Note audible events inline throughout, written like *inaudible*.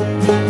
and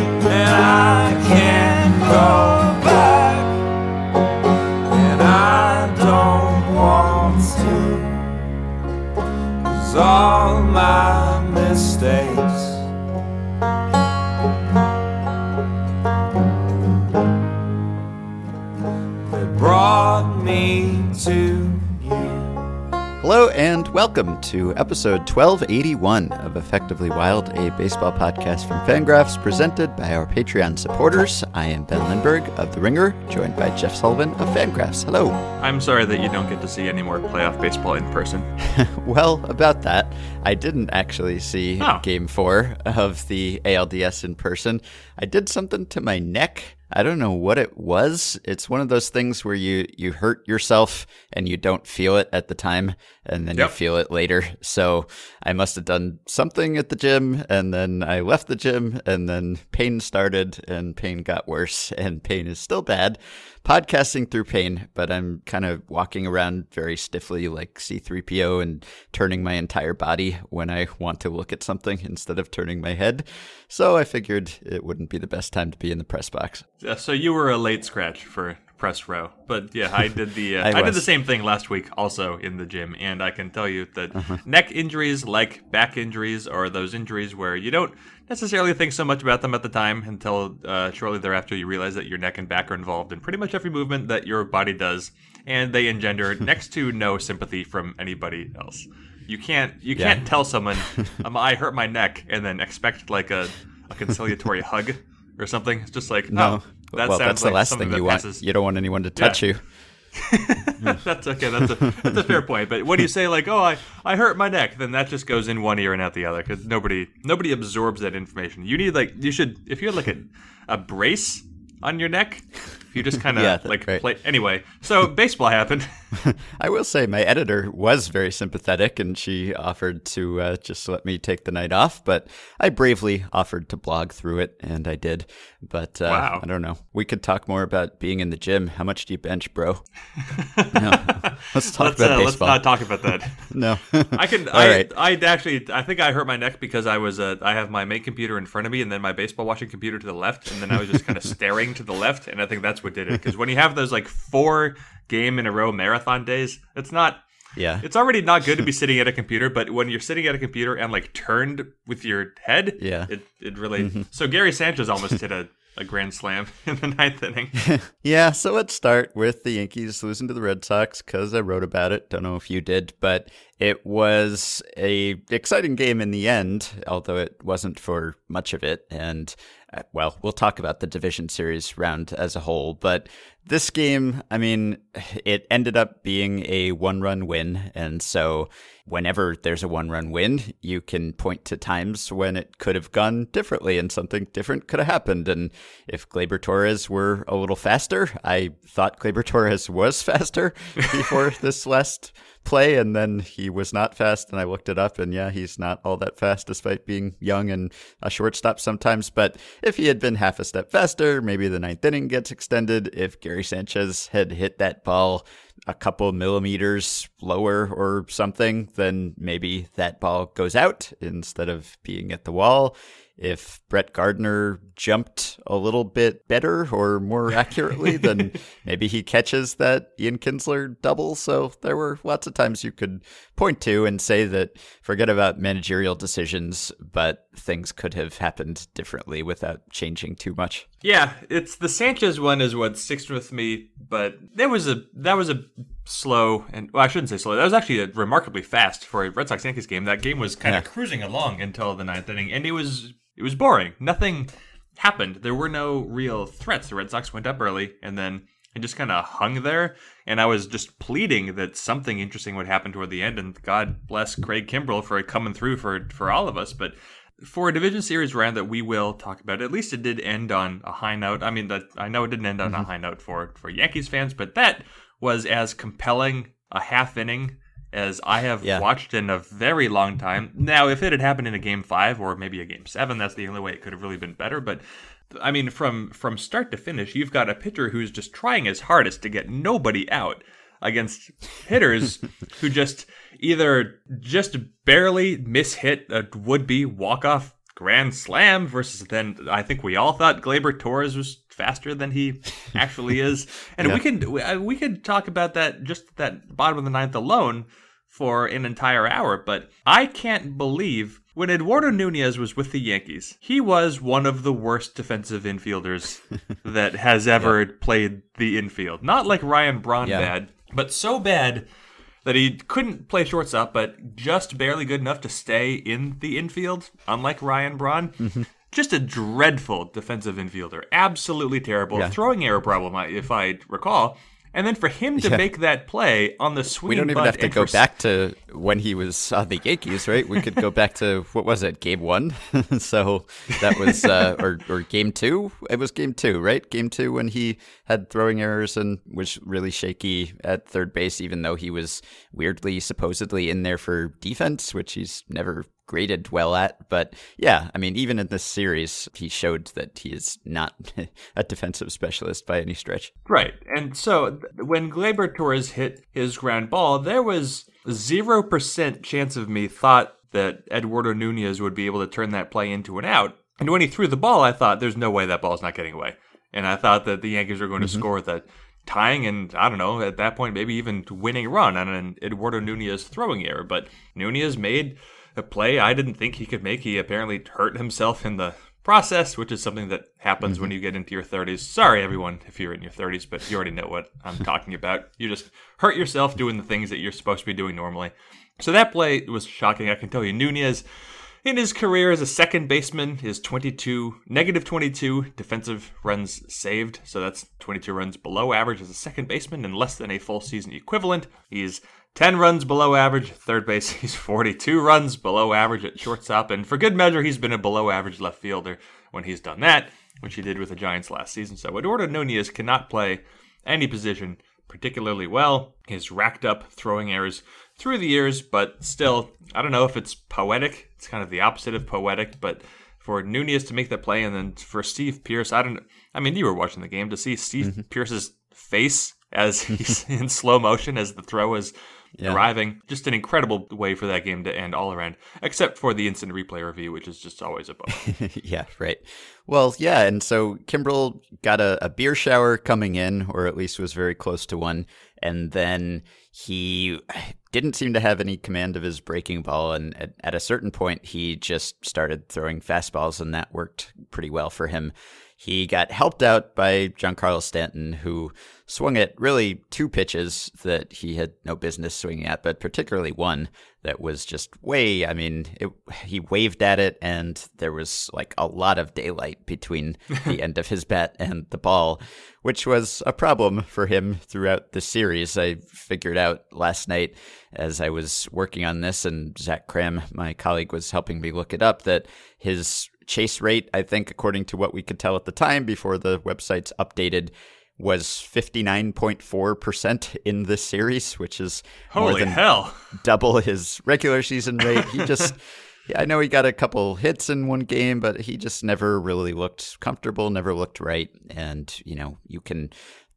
to episode 1281 of Effectively Wild, a baseball podcast from Fangraphs presented by our Patreon supporters. I am Ben Lindbergh of The Ringer, joined by Jeff Sullivan of Fangraphs. Hello. I'm sorry that you don't get to see any more playoff baseball in person. *laughs* Well, about that, I didn't actually see Oh. game four of the ALDS in person. I did something to my neck. I don't know what it was. It's one of those things where you, you hurt yourself and you don't feel it at the time, and then Yep. you feel it later. So I must have done something at the gym, and then I left the gym, and then pain started, and pain got worse, and pain is still bad. Podcasting through pain, but I'm kind of walking around very stiffly like C3PO and turning my entire body when I want to look at something instead of turning my head. So I figured it wouldn't be the best time to be in the press box. Uh, so you were a late scratch for press row, but yeah, I did the uh, *laughs* I I, did the same thing last week, also in the gym, and I can tell you that Uh-huh. neck injuries, like back injuries, are those injuries where you don't necessarily think so much about them at the time until uh, shortly thereafter you realize that your neck and back are involved in pretty much every movement that your body does, and they engender *laughs* next to no sympathy from anybody else. You can't you Yeah. can't tell someone um, I hurt my neck and then expect like a, a conciliatory *laughs* hug or something. It's just like No. oh, that well, that's like the last thing you want. passes. You don't want anyone to touch Yeah. you. *laughs* *laughs* that's okay. That's a that's a fair point. But when you say like, "Oh, I, I hurt my neck," then that just goes in one ear and out the other because nobody nobody absorbs that information. You need like you should if you had like a a brace on your neck, you just kind of *laughs* Yeah, like right. play. Anyway, so baseball happened. *laughs* I will say my editor was very sympathetic and she offered to uh, just let me take the night off, but I bravely offered to blog through it and I did. But uh, Wow. I don't know. We could talk more about being in the gym. How much do you bench, bro? *laughs* no. Let's talk let's about uh, let's baseball. not talk about that. no. I can. All I, right. I actually. I think I hurt my neck because I was. Uh, I have my main computer in front of me, and then my baseball watching computer to the left, and then I was just kind of staring to the left, and I think that's what did it. Because when you have those like four game in a row marathon days, it's not. Yeah. It's already not good to be sitting at a computer, but when you're sitting at a computer and like turned with your head, Yeah. it it really. Mm-hmm. So Gary Sanchez almost hit a. A grand slam *laughs* in the ninth inning. *laughs* Yeah, so let's start with the Yankees losing to the Red Sox because I wrote about it. Don't know if you did, but it was a exciting game in the end, although it wasn't for much of it. And well, we'll talk about the division series round as a whole, but this game, I mean, it ended up being a one-run win, and so whenever there's a one-run win, you can point to times when it could have gone differently and something different could have happened. And if Gleyber Torres were a little faster, I thought Gleyber Torres was *laughs* faster before this last play, and then he was not fast. And I looked it up, and yeah, he's not all that fast despite being young and a shortstop sometimes. But if he had been half a step faster, maybe the ninth inning gets extended. If Gary Sanchez had hit that ball a couple millimeters lower or something, then maybe that ball goes out instead of being at the wall. If Brett Gardner jumped a little bit better or more accurately, *laughs* then maybe he catches that Ian Kinsler double. So there were lots of times you could point to and say that forget about managerial decisions, but things could have happened differently without changing too much. Yeah, it's the Sanchez one is what sticks with me, but there was a that was a slow and well, I shouldn't say slow. That was actually a remarkably fast for a Red Sox Yankees game. That game was kind of cruising along until the ninth inning, and it was it was boring. Nothing happened. There were no real threats. The Red Sox went up early, and then it just kind of hung there. And I was just pleading that something interesting would happen toward the end. And God bless Craig Kimbrel for coming through for for all of us, but for a division series round that we will talk about, at least it did end on a high note. I mean, that I know it didn't end on a mm-hmm. high note for for Yankees fans, but that was as compelling a half inning as I have Yeah. watched in a very long time. Now, if it had happened in a game five or maybe a game seven, that's the only way it could have really been better. But I mean, from from start to finish, you've got a pitcher who's just trying his hardest to get nobody out against hitters *laughs* who just either just barely mishit a would-be walk-off grand slam versus then I think we all thought Gleyber Torres was faster than he actually is, *laughs* and Yeah. we could we, uh, we could talk about that just that bottom of the ninth alone for an entire hour. But I can't believe when Eduardo Nunez was with the Yankees, he was one of the worst defensive infielders *laughs* that has ever played the infield. Not like Ryan Braun Yeah. bad, but so bad that he couldn't play shortstop, but just barely good enough to stay in the infield, unlike Ryan Braun. Mm-hmm. Just a dreadful defensive infielder. Absolutely terrible. Yeah. Throwing error problem, if I recall. And then for him to Yeah. make that play on the swing We don't even have to go back to when he was on the Yankees, right? We could go back to what was it, game one? *laughs* so that was, uh, or or game two. It was game two, right? Game two when he had throwing errors and was really shaky at third base, even though he was weirdly supposedly in there for defense, which he's never graded well at. But yeah, I mean, even in this series, he showed that he is not *laughs* a defensive specialist by any stretch. Right. And so when Gleyber Torres hit his ground ball, there was 0% chance of me thought that Eduardo Nunez would be able to turn that play into an out. And when he threw the ball, I thought there's no way that ball's not getting away. And I thought that the Yankees were going to mm-hmm. score that tying and I don't know, at that point maybe even winning run on an Eduardo Nunez throwing error, but Nunez made a play I didn't think he could make. He apparently hurt himself in the process, which is something that happens when mm-hmm. you get into your 30s. Sorry, everyone, if you're in your 30s, but you already know what I'm *laughs* talking about. You just hurt yourself doing the things that you're supposed to be doing normally. So that play was shocking. I can tell you, Nunez, in his career as a second baseman, is 22, negative 22 defensive runs saved. So that's 22 runs below average as a second baseman and less than a full season equivalent. He's 10 runs below average third base. *laughs* He's 42 runs below average at shortstop. And for good measure, he's been a below average left fielder when he's done that, which he did with the Giants last season. So Eduardo Nunez cannot play any position particularly well. He's racked up throwing errors through the years, but still, I don't know if it's poetic. It's kind of the opposite of poetic, but for Nunez to make that play and then for Steve Pearce, I don't I mean, you were watching the game to see Steve mm-hmm. Pearce's face as *laughs* he's in slow motion as the throw is arriving. Just an incredible way for that game to end all around, except for the instant replay review, which is just always a bummer. *laughs* yeah, right. Well, yeah, and so Kimbrel got a, a beer shower coming in, or at least was very close to one, and then he didn't seem to have any command of his breaking ball, and at, at a certain point, he just started throwing fastballs, and that worked pretty well for him. He got helped out by Giancarlo Stanton, who swung at really two pitches that he had no business swinging at, but particularly one that was just way. I mean, it, he waved at it, and there was like a lot of daylight between *laughs* the end of his bat and the ball, which was a problem for him throughout the series. I figured out last night as I was working on this, and Zach Kram, my colleague, was helping me look it up, that his chase rate, I think, according to what we could tell at the time before the website's updated, was 59.4% in this series, which is more Holy than hell. double his regular season rate. He just, *laughs* yeah, I know he got a couple hits in one game, but he just never really looked comfortable, never looked right. And, you know, you can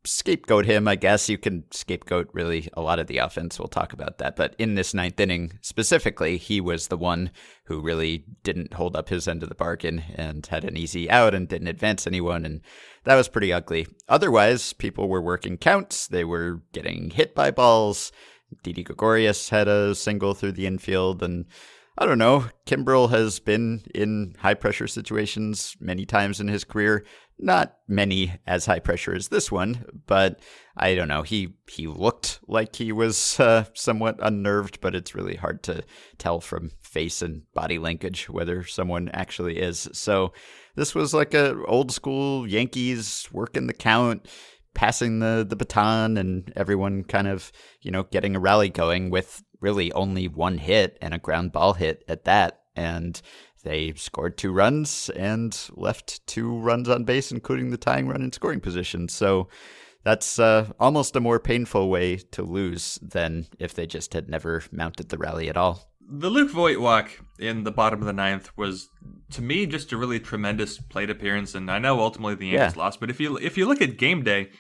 scapegoat him, I guess. You can scapegoat really a lot of the offense. We'll talk about that. But in this ninth inning specifically, he was the one who really didn't hold up his end of the bargain and had an easy out and didn't advance anyone. And that was pretty ugly. Otherwise, people were working counts, they were getting hit by balls. Didi Gregorius had a single through the infield and I don't know. Kimbrel has been in high pressure situations many times in his career. Not many as high pressure as this one, but I don't know. He he looked like he was uh, somewhat unnerved, but it's really hard to tell from face and body linkage whether someone actually is. So this was like a old school Yankees working the count, passing the the baton, and everyone kind of you know getting a rally going with really only one hit and a ground ball hit at that, and they scored two runs and left two runs on base, including the tying run in scoring position. So that's uh, almost a more painful way to lose than if they just had never mounted the rally at all. The Luke Voit walk in the bottom of the ninth was, to me, just a really tremendous plate appearance. And I know ultimately the Yankees Yeah. lost, but if you if you look at game day,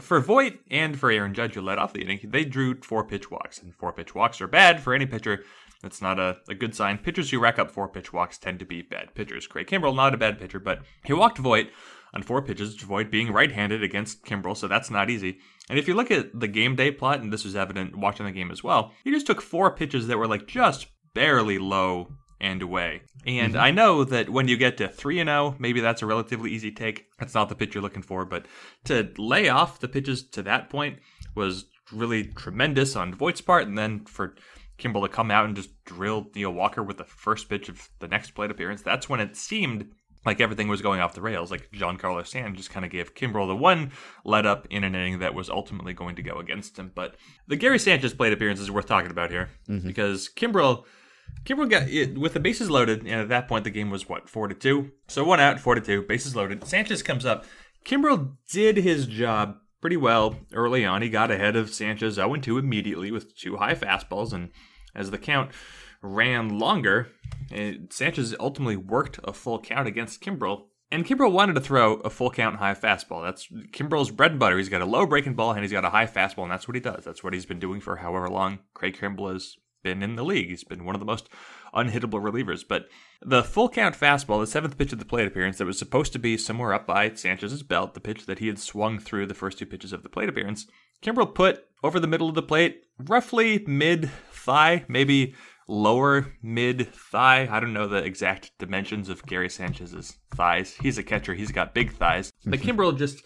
for Voit and for Aaron Judge, who led off the inning, they drew four pitch walks, and four pitch walks are bad for any pitcher. That's not a, a good sign. Pitchers who rack up four pitch walks tend to be bad pitchers. Craig Kimbrel, not a bad pitcher, but he walked Voit on four pitches, Voit being right handed against Kimbrel, so that's not easy. And if you look at the game day plot, and this was evident watching the game as well, he just took four pitches that were like just barely low and away. And mm-hmm. I know that when you get to 3 and 0, maybe that's a relatively easy take. That's not the pitch you're looking for, but to lay off the pitches to that point was really tremendous on Voit's part and then for Kimball to come out and just drill Neil Walker with the first pitch of the next plate appearance, that's when it seemed like everything was going off the rails. Like Giancarlo Stanton just kind of gave Kimbrel the one let up in an inning that was ultimately going to go against him. But the Gary Sanchez plate appearance is worth talking about here mm-hmm. because Kimbrel Kimbrel got it with the bases loaded, and at that point the game was what four to two. So one out, four to two, bases loaded. Sanchez comes up. Kimbrel did his job pretty well early on. He got ahead of Sanchez 0 2 immediately with two high fastballs, and as the count ran longer, eh, Sanchez ultimately worked a full count against Kimbrel. And Kimbrel wanted to throw a full count high fastball. That's Kimbrel's bread and butter. He's got a low breaking ball and he's got a high fastball, and that's what he does. That's what he's been doing for however long Craig Kimbrel has been in the league. He's been one of the most unhittable relievers. But the full count fastball, the seventh pitch of the plate appearance, that was supposed to be somewhere up by Sanchez's belt, the pitch that he had swung through the first two pitches of the plate appearance, Kimbrel put over the middle of the plate, roughly mid thigh, maybe lower mid thigh. I don't know the exact dimensions of Gary Sanchez's thighs. He's a catcher, he's got big thighs. But mhm. Kimbrel just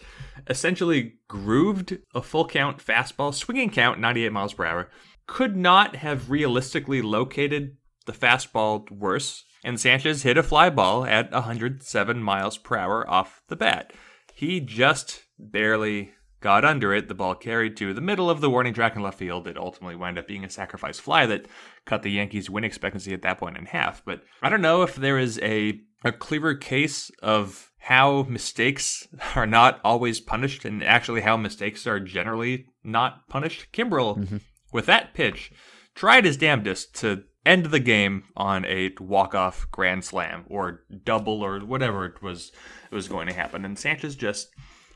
essentially grooved a full count fastball, swinging count, 98 miles per hour. Could not have realistically located the fastball worse, and Sanchez hit a fly ball at 107 miles per hour off the bat. He just barely got under it. The ball carried to the middle of the warning track in left field. It ultimately wound up being a sacrifice fly that cut the Yankees' win expectancy at that point in half. But I don't know if there is a a clearer case of how mistakes are not always punished and actually how mistakes are generally not punished. Kimbrel, mm-hmm. With that pitch, tried his damnedest to end the game on a walk-off grand slam or double or whatever it was it was going to happen and Sanchez just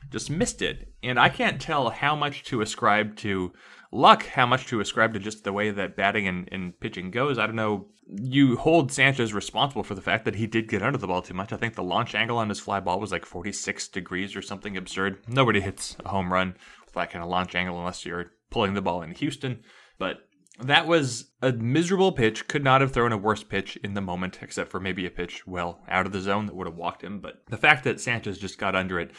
just missed it. And I can't tell how much to ascribe to luck, how much to ascribe to just the way that batting and, and pitching goes. I don't know. You hold Sanchez responsible for the fact that he did get under the ball too much. I think the launch angle on his fly ball was like 46 degrees or something absurd. Nobody hits a home run with that kind of launch angle unless you're pulling the ball in Houston. But that was a miserable pitch. Could not have thrown a worse pitch in the moment, except for maybe a pitch well out of the zone that would have walked him. But the fact that Sanchez just got under it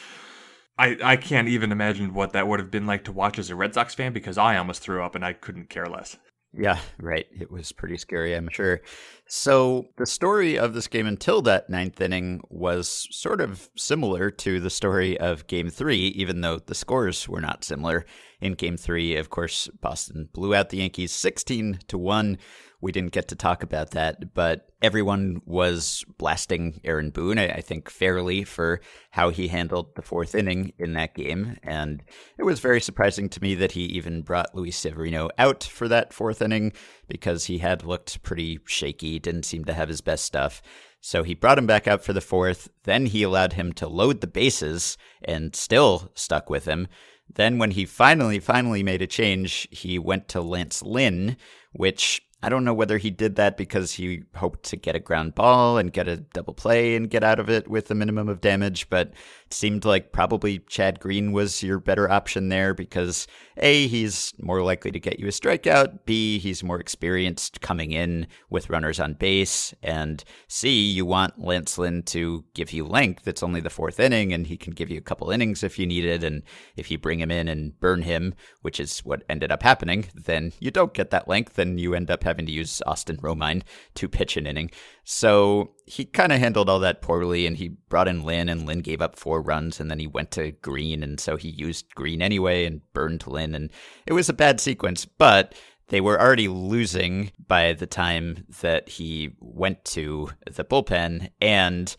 I, I can't even imagine what that would have been like to watch as a Red Sox fan because I almost threw up and I couldn't care less. Yeah, *laughs* right. It was pretty scary, I'm sure. So, the story of this game until that ninth inning was sort of similar to the story of game three, even though the scores were not similar. In game three, of course, Boston blew out the Yankees 16 to 1. We didn't get to talk about that, but everyone was blasting Aaron Boone, I, I think fairly, for how he handled the fourth inning in that game. And it was very surprising to me that he even brought Luis Severino out for that fourth inning because he had looked pretty shaky, didn't seem to have his best stuff. So he brought him back out for the fourth. Then he allowed him to load the bases and still stuck with him. Then, when he finally, finally made a change, he went to Lance Lynn, which I don't know whether he did that because he hoped to get a ground ball and get a double play and get out of it with a minimum of damage, but it seemed like probably Chad Green was your better option there because A, he's more likely to get you a strikeout, B, he's more experienced coming in with runners on base, and C, you want Lance Lynn to give you length. It's only the fourth inning and he can give you a couple innings if you need it, and if you bring him in and burn him, which is what ended up happening, then you don't get that length and you end up having to use Austin Romine to pitch an inning. So he kind of handled all that poorly, and he brought in Lynn, and Lynn gave up four runs, and then he went to Green, and so he used Green anyway and burned Lynn, and it was a bad sequence, but they were already losing by the time that he went to the bullpen, and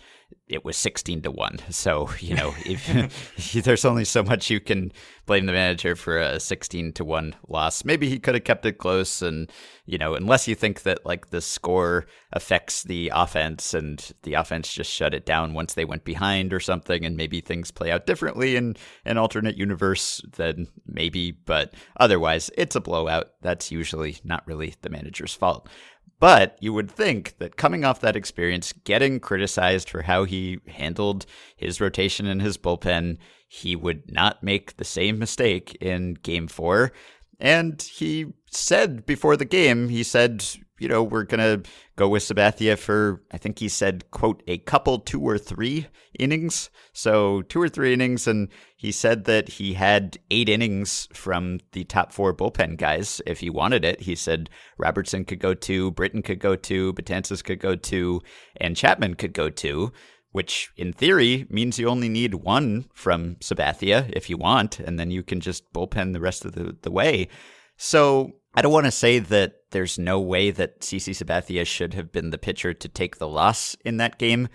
it was 16 to 1. So, you know, if *laughs* there's only so much you can blame the manager for a 16 to 1 loss. Maybe he could have kept it close and, you know, unless you think that like the score affects the offense and the offense just shut it down once they went behind or something and maybe things play out differently in an alternate universe then maybe, but otherwise it's a blowout. That's usually not really the manager's fault. But you would think that coming off that experience, getting criticized for how he handled his rotation in his bullpen, he would not make the same mistake in game four. And he said before the game, he said, you know, we're going to go with Sabathia for, I think he said, quote, a couple, two or three innings. So two or three innings. And he said that he had eight innings from the top four bullpen guys if he wanted it. He said Robertson could go two, Britton could go two, Betances could go two, and Chapman could go two. Which in theory means you only need one from Sabathia if you want, and then you can just bullpen the rest of the, the way. So I don't want to say that there's no way that CC Sabathia should have been the pitcher to take the loss in that game.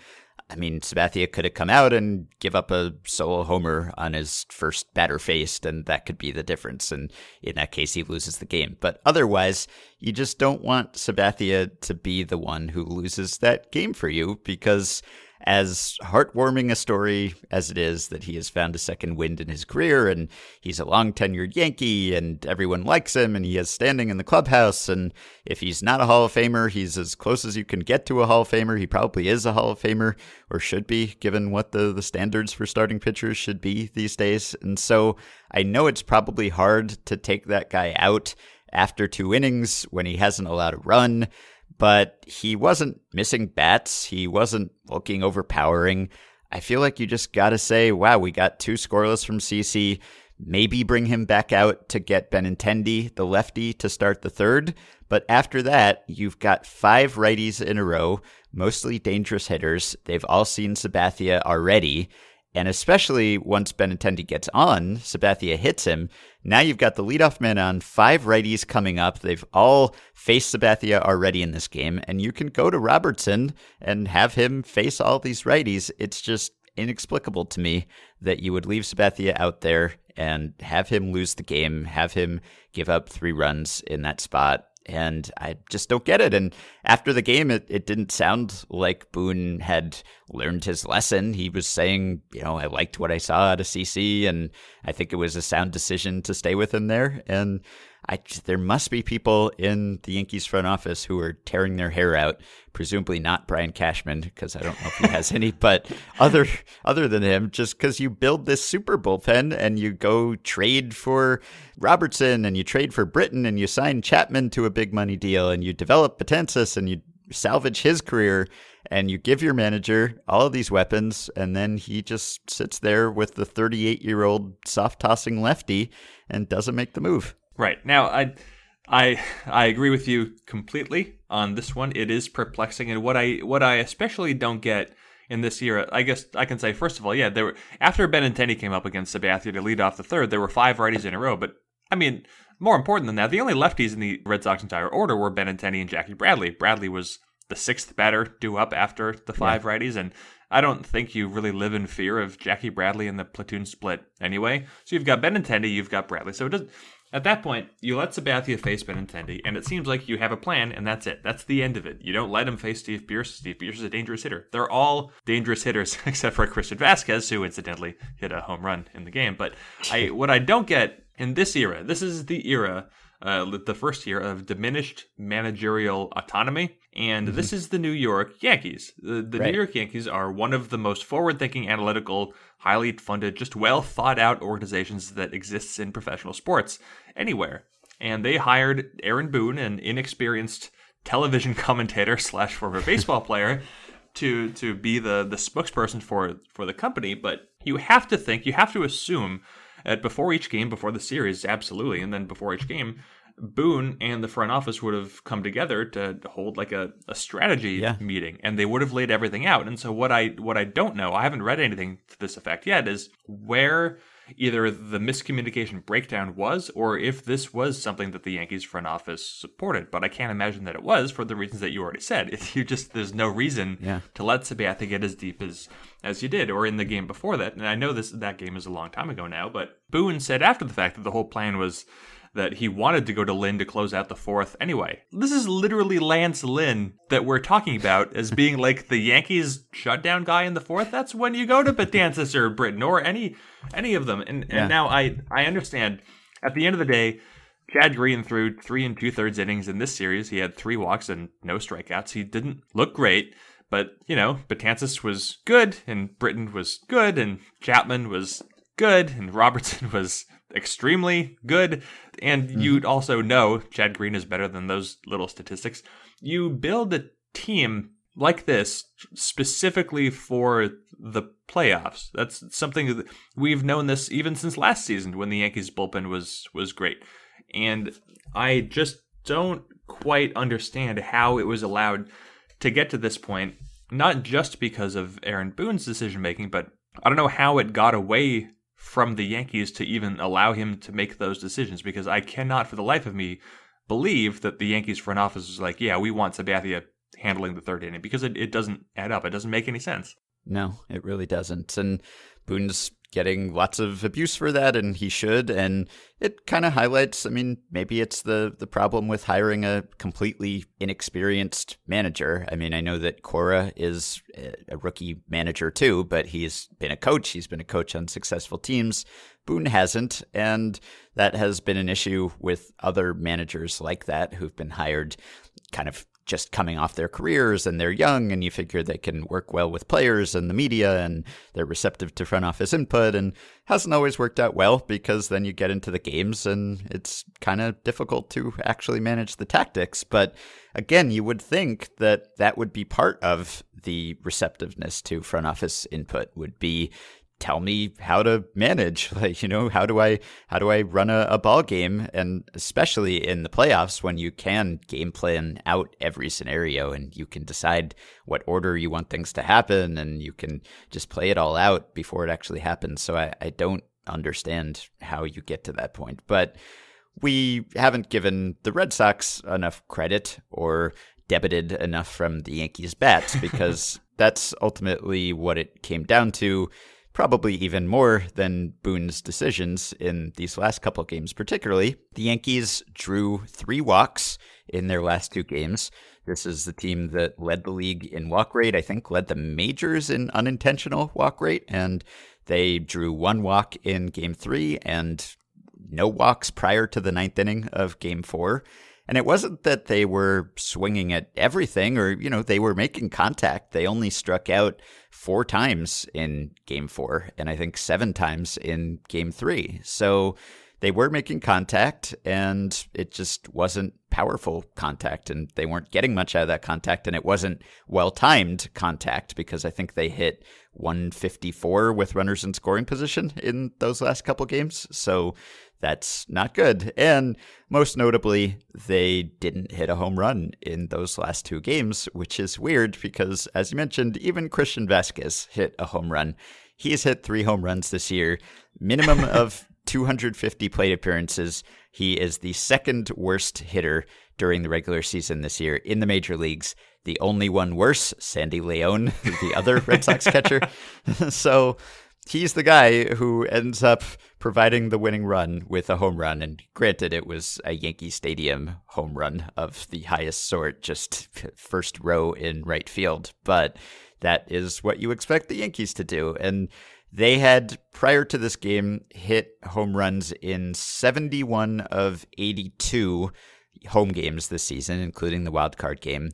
I mean, Sabathia could have come out and give up a solo homer on his first batter faced, and that could be the difference. And in that case, he loses the game. But otherwise, you just don't want Sabathia to be the one who loses that game for you because as heartwarming a story as it is that he has found a second wind in his career and he's a long tenured Yankee and everyone likes him and he has standing in the clubhouse. And if he's not a Hall of Famer, he's as close as you can get to a Hall of Famer. He probably is a Hall of Famer or should be, given what the, the standards for starting pitchers should be these days. And so I know it's probably hard to take that guy out after two innings when he hasn't allowed a run but he wasn't missing bats. He wasn't looking overpowering. I feel like you just got to say, wow, we got two scoreless from CC. Maybe bring him back out to get Benintendi, the lefty, to start the third. But after that, you've got five righties in a row, mostly dangerous hitters. They've all seen Sabathia already. And especially once Benintendi gets on, Sabathia hits him. Now you've got the leadoff man on, five righties coming up. They've all faced Sabathia already in this game, and you can go to Robertson and have him face all these righties. It's just inexplicable to me that you would leave Sabathia out there and have him lose the game, have him give up three runs in that spot and I just don't get it. And after the game, it, it didn't sound like Boone had learned his lesson. He was saying, you know, I liked what I saw at a CC, and I think it was a sound decision to stay with him there. And I, there must be people in the Yankees front office who are tearing their hair out. Presumably not Brian Cashman, because I don't know if he has any, *laughs* but other other than him, just because you build this super bullpen and you go trade for Robertson and you trade for Britton and you sign Chapman to a big money deal and you develop Betances and you salvage his career and you give your manager all of these weapons and then he just sits there with the 38 year old soft tossing lefty and doesn't make the move. Right. Now, I I I agree with you completely on this one. It is perplexing and what I what I especially don't get in this year, I guess I can say first of all, yeah, there were after Benintendi came up against Sabathia to lead off the third, there were five righties in a row, but I mean, more important than that, the only lefties in the Red Sox entire order were Benintendi and Jackie Bradley. Bradley was the sixth batter due up after the five yeah. righties, and I don't think you really live in fear of Jackie Bradley in the platoon split anyway. So you've got Benintendi, you've got Bradley. So it does at that point, you let Sabathia face Benintendi, and it seems like you have a plan, and that's it. That's the end of it. You don't let him face Steve Pearce. Steve Pearce is a dangerous hitter. They're all dangerous hitters, *laughs* except for Christian Vazquez, who incidentally hit a home run in the game. But I, what I don't get in this era, this is the era uh, the first year of diminished managerial autonomy. And mm-hmm. this is the New York Yankees. The, the right. New York Yankees are one of the most forward thinking, analytical, highly funded, just well thought out organizations that exists in professional sports anywhere. And they hired Aaron Boone, an inexperienced television *laughs* commentator slash former baseball player, to to be the the spokesperson for for the company. But you have to think, you have to assume at before each game, before the series, absolutely, and then before each game, Boone and the front office would have come together to hold like a, a strategy yeah. meeting and they would have laid everything out. And so what I what I don't know, I haven't read anything to this effect yet, is where either the miscommunication breakdown was or if this was something that the Yankees front office supported. But I can't imagine that it was for the reasons that you already said. *laughs* If you just there's no reason yeah. to let Sabathia get as deep as as you did, or in the game before that. And I know this that game is a long time ago now, but Boone said after the fact that the whole plan was that he wanted to go to Lynn to close out the fourth anyway. This is literally Lance Lynn that we're talking about as being like the Yankees shutdown guy in the fourth. That's when you go to Betances or Britton or any any of them. And, yeah. now I I understand at the end of the day, Chad Green threw three and two thirds innings in this series. He had three walks and no strikeouts. He didn't look great, but you know, Betances was good, and Britton was good, and Chapman was good, and Robertson *laughs* was extremely good. And mm-hmm. you'd also know Chad Green is better than those little statistics. You build a team like this specifically for the playoffs. That's something that we've known this even since last season when the Yankees bullpen was was great. And I just don't quite understand how it was allowed to get to this point, not just because of Aaron Boone's decision making, but I don't know how it got away from the Yankees to even allow him to make those decisions because I cannot for the life of me believe that the Yankees front office is like, yeah, we want Sabathia handling the third inning because it, it doesn't add up. It doesn't make any sense. No, it really doesn't. And Boone's getting lots of abuse for that, and he should. And it kind of highlights. I mean, maybe it's the the problem with hiring a completely inexperienced manager. I mean, I know that Cora is a rookie manager too, but he's been a coach. He's been a coach on successful teams. Boone hasn't, and that has been an issue with other managers like that who've been hired kind of just coming off their careers and they're young and you figure they can work well with players and the media and they're receptive to front office input and hasn't always worked out well because then you get into the games and it's kind of difficult to actually manage the tactics. But again you would think that that would be part of the receptiveness to front office input would be tell me how to manage *laughs* like you know how do i how do i run a, a, ball game? And especially in the playoffs when you can game plan out every scenario and you can decide what order you want things to happen and you can just play it all out before it actually happens. So i, I don't understand how you get to that point. But we haven't given the red sox enough credit or debited enough from the yankees bats *laughs* because that's ultimately what it came down to probably even more than Boone's decisions in these last couple games, particularly. The Yankees drew three walks in their last two games. This is the team that led the league in walk rate, I think led the majors in unintentional walk rate, and they drew one walk in game three and no walks prior to the ninth inning of game four. And it wasn't that they were swinging at everything or, you know, they were making contact. They only struck out four times in game four and I think seven times in game three. So they were making contact and it just wasn't powerful contact and they weren't getting much out of that contact and it wasn't well timed contact because I think they hit 154 with runners in scoring position in those last couple games. So that's not good. And most notably, they didn't hit a home run in those last two games, which is weird because, as you mentioned, even Christian Vazquez hit a home run. He's hit three home runs this year, minimum *laughs* of 250 plate appearances. He is the second worst hitter during the regular season this year in the major leagues. The only one worse, Sandy Leon, the other Red Sox catcher. *laughs* *laughs* so he's the guy who ends up providing the winning run with a home run. And granted, it was a Yankee Stadium home run of the highest sort, just *laughs* first row in right field. But that is what you expect the Yankees to do. And they had, prior to this game, hit home runs in 71 of 82 home games this season, including the wild card game.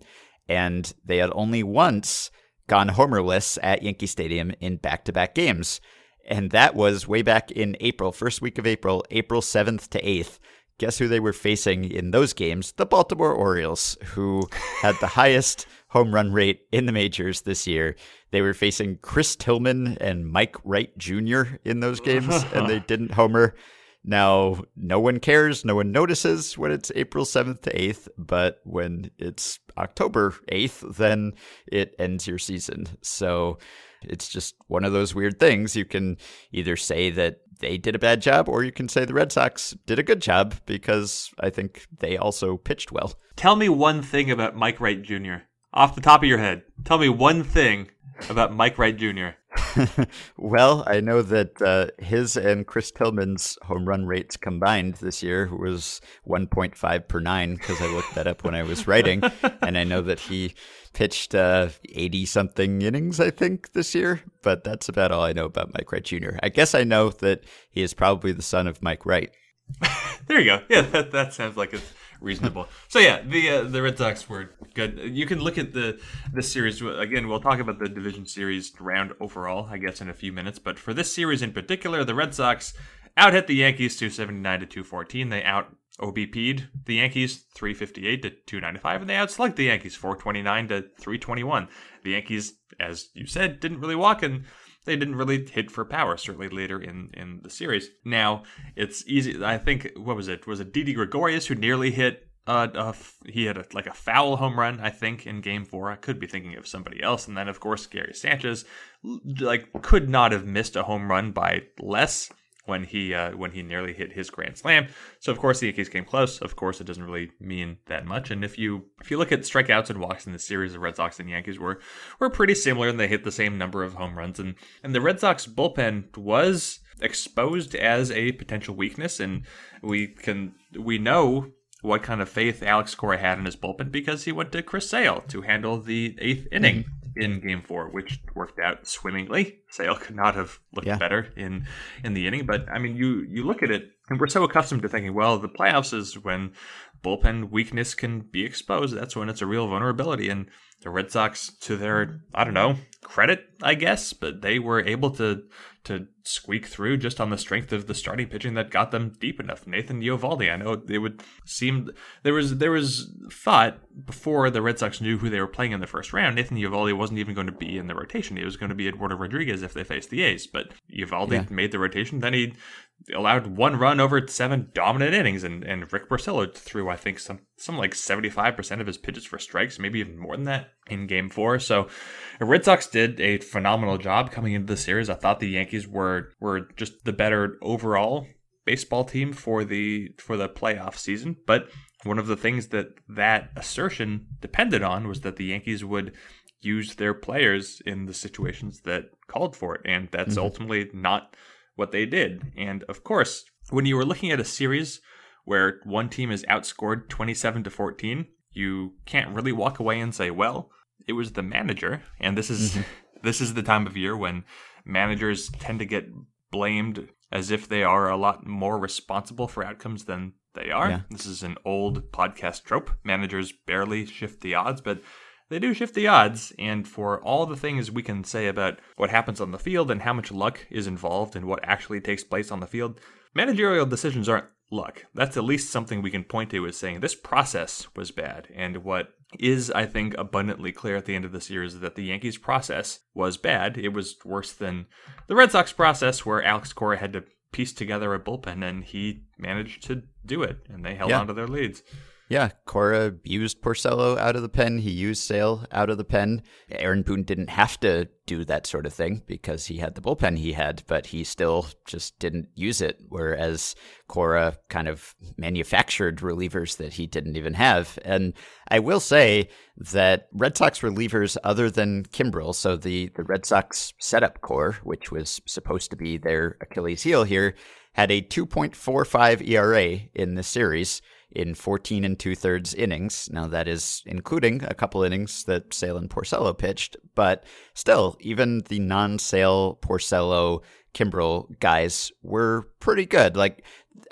And they had only once gone homerless at Yankee Stadium in back to back games. And that was way back in April, first week of April, April 7th to 8th. Guess who they were facing in those games? The Baltimore Orioles, who *laughs* had the highest home run rate in the majors this year. They were facing Chris Tillman and Mike Wright Jr. in those games, and they *laughs* didn't homer. Now, no one cares, no one notices when it's April 7th to 8th, but when it's October 8th, then it ends your season. So it's just one of those weird things. You can either say that they did a bad job, or you can say the Red Sox did a good job because I think they also pitched well. Tell me one thing about Mike Wright Jr. Off the top of your head. Tell me one thing about Mike Wright Jr. *laughs* well, I know that uh, his and Chris Tillman's home run rates combined this year was 1.5 per nine because I looked that up when I was writing. and I know that he pitched 80 uh, something innings, I think, this year. But that's about all I know about Mike Wright Jr. I guess I know that he is probably the son of Mike Wright. *laughs* there you go. Yeah, that, that sounds like it's reasonable. so yeah, the uh, the Red Sox were good. You can look at the the series again. We'll talk about the division series round overall, I guess, in a few minutes. But for this series in particular, the Red Sox out hit the Yankees 279 to 214. They out OBP'd the Yankees 358 to 295, and they outslugged the Yankees 429 to 321. The Yankees, as you said, didn't really walk, and they didn't really hit for power, certainly later in, in the series. Now, it's easy. I think, what was it? Was it Didi Gregorius who nearly hit uh, uh, he had a, like a foul home run, I think, in Game Four. I could be thinking of somebody else, and then of course Gary Sanchez, like could not have missed a home run by less when he uh, when he nearly hit his grand slam. So of course the Yankees came close. Of course it doesn't really mean that much. And if you if you look at strikeouts and walks in the series, the Red Sox and Yankees were were pretty similar, and they hit the same number of home runs. And and the Red Sox bullpen was exposed as a potential weakness, and we can we know what kind of faith Alex Cora had in his bullpen because he went to Chris Sale to handle the eighth inning. In game four, which worked out swimmingly. Sale could not have looked yeah. better in in the inning. But I mean, you you look at it, and we're so accustomed to thinking, well, the playoffs is when bullpen weakness can be exposed. That's when it's a real vulnerability. And the Red Sox, to their mm-hmm. I don't know credit, I guess, but they were able to to squeak through just on the strength of the starting pitching that got them deep enough. Nathan Eovaldi, I know it would seem there was there was thought before the Red Sox knew who they were playing in the first round. Nathan Eovaldi wasn't even going to be in the rotation. He was going to be Eduardo Rodriguez if they faced the A's, but Eovaldi yeah. made the rotation. Then he allowed one run over seven dominant innings, and, and Rick Porcello threw, I think, some some like 75% of his pitches for strikes, maybe even more than that in game four. So the Red Sox did a phenomenal job coming into the series. I thought the Yankees were were just the better overall baseball team for the for the playoff season, but one of the things that that assertion depended on was that the Yankees would use their players in the situations that called for it, and that's mm-hmm. ultimately not what they did. And of course, when you were looking at a series where one team is outscored 27 to 14, you can't really walk away and say, well, it was the manager. And this is mm-hmm. *laughs* this is the time of year when managers tend to get blamed as if they are a lot more responsible for outcomes than they are. Yeah. This is an old podcast trope. Managers barely shift the odds, but they do shift the odds, and for all the things we can say about what happens on the field and how much luck is involved in what actually takes place on the field, managerial decisions aren't luck. That's at least something we can point to as saying this process was bad. And what is, I think, abundantly clear at the end of the series is that the Yankees' process was bad. It was worse than the Red Sox process, where Alex Cora had to piece together a bullpen, and he managed to do it, and they held yeah. on to their leads. Yeah, Cora used Porcello out of the pen. He used Sale out of the pen. Aaron Boone didn't have to do that sort of thing because he had the bullpen he had, but he still just didn't use it. Whereas Cora kind of manufactured relievers that he didn't even have. And I will say that Red Sox relievers other than Kimbrel, so the, the Red Sox setup core, which was supposed to be their Achilles heel here, had a 2.45 ERA in the series in 14 and two thirds innings. Now, that is including a couple innings that Sale and Porcello pitched, but still, even the non Sale, Porcello, Kimbrel guys were pretty good. Like,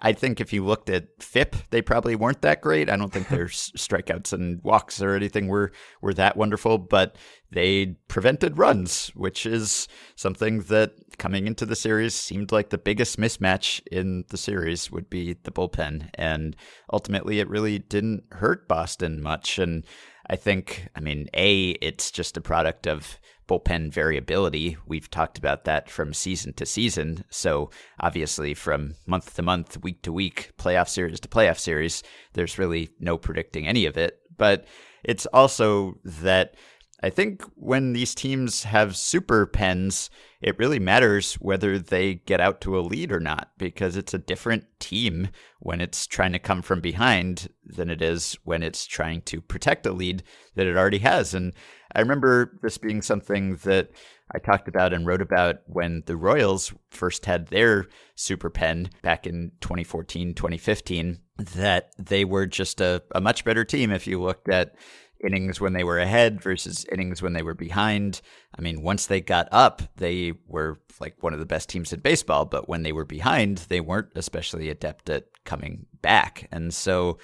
I think if you looked at FIP, they probably weren't that great. I don't think *laughs* their strikeouts and walks or anything were were that wonderful, but they prevented runs, which is something that coming into the series seemed like the biggest mismatch in the series would be the bullpen, and ultimately it really didn't hurt Boston much. And I think, I mean, a it's just a product of bullpen variability. We've talked about that from season to season. So obviously, from month to month, week to week, playoff series to playoff series, there's really no predicting any of it. But it's also that I think when these teams have super pens, it really matters whether they get out to a lead or not because it's a different team when it's trying to come from behind than it is when it's trying to protect a lead that it already has. And I remember this being something that I talked about and wrote about when the Royals first had their super pen back in 2014, 2015, that they were just a, a much better team if you looked at innings when they were ahead versus innings when they were behind. I mean, once they got up, they were like one of the best teams in baseball, but when they were behind, they weren't especially adept at coming back. And so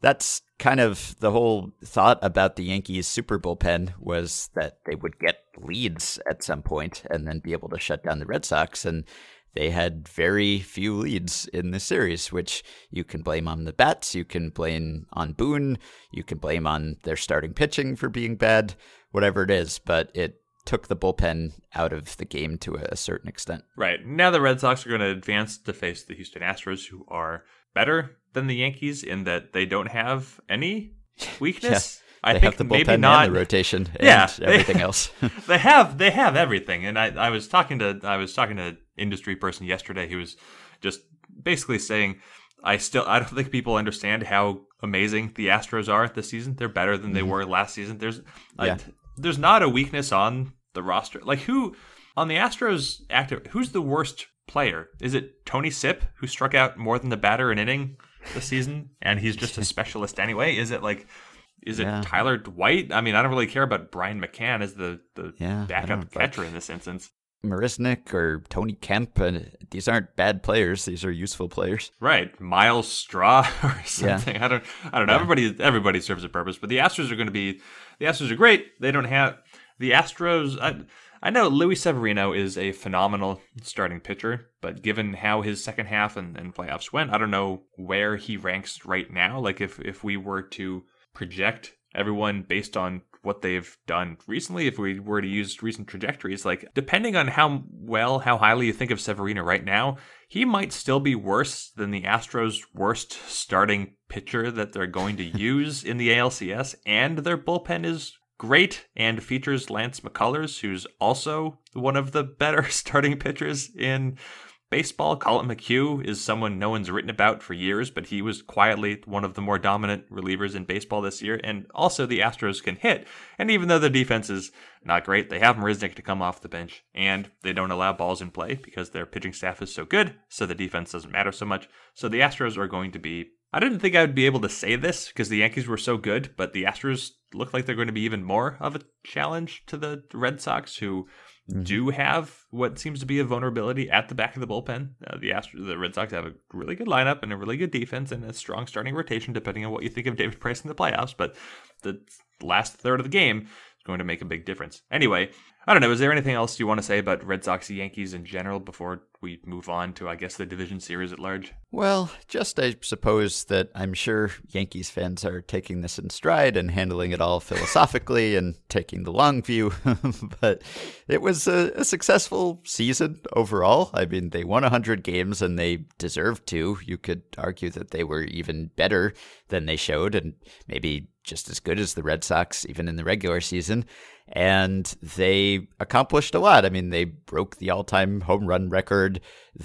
that's kind of the whole thought about the Yankees super bullpen was that they would get leads at some point and then be able to shut down the Red Sox. And they had very few leads in the series, which you can blame on the bats, you can blame on Boone, you can blame on their starting pitching for being bad, whatever it is. But it took the bullpen out of the game to a certain extent. Right. Now the Red Sox are going to advance to face the Houston Astros, who are better than the Yankees in that they don't have any *laughs* weakness. yeah, I they think have the maybe not and the rotation and Yeah, they- everything *laughs* else. *laughs* they have they have everything. And I, I was talking to I was talking to industry person yesterday who was just basically saying I still I don't *laughs* think people understand how amazing the Astros are this season. They're better than they were last season. There's Yeah. there's not a weakness on the roster. Like who on the Astros active who's the worst player? Is it Tony Sipp who struck out more than the batter an inning this season and he's just a *laughs* specialist anyway? Is it like is it Yeah. Tyler White? I mean, I don't really care about Brian McCann as the, the Yeah, backup catcher in this instance. Marisnick or Tony Kemp, and these aren't bad players. These are useful players. Right, Myles Straw *laughs* or Yeah. something. I don't, I don't know. Everybody, everybody serves a purpose, but the Astros are going to be, the Astros are great. They don't have the Astros. I, I know Luis Severino is a phenomenal starting pitcher, but given how his second half and, and playoffs went, I don't know where he ranks right now. Like if if we were to project everyone based on what they've done recently, if we were to use recent trajectories, like depending on how well, how highly you think of Severino right now, he might still be worse than the Astros' worst starting pitcher that they're going to *laughs* use in the ALCS, and their bullpen is great and features Lance McCullers, who's also one of the better *laughs* starting pitchers in baseball. Collin McHugh is someone no one's written about for years, but he was quietly one of the more dominant relievers in baseball this year. And also, the Astros can hit. And even though the defense is not great, they have Marisnick to come off the bench, and they don't allow balls in play because their pitching staff is so good, so the defense doesn't matter so much. So the Astros are going to be. I didn't think I would be able to say this because the Yankees were so good, but the Astros look like they're going to be even more of a challenge to the Red Sox, who do have what seems to be a vulnerability at the back of the bullpen. Uh, the Astros, the Red Sox have a really good lineup and a really good defense and a strong starting rotation, depending on what you think of David Price in the playoffs. But the last third of the game going to make a big difference. Anyway, I don't know. Is there anything else you want to say about Red Sox Yankees in general before we move on to, I guess, the division series at large? Well, just I suppose that I'm sure Yankees fans are taking this in stride and handling it all philosophically and taking the long view. *laughs* but it was a, a successful season overall. I mean, they won 100 games and they deserved to. You could argue that they were even better than they showed and maybe just as good as the Red Sox, even in the regular season. And they accomplished a lot. I mean, they broke the all time home run record.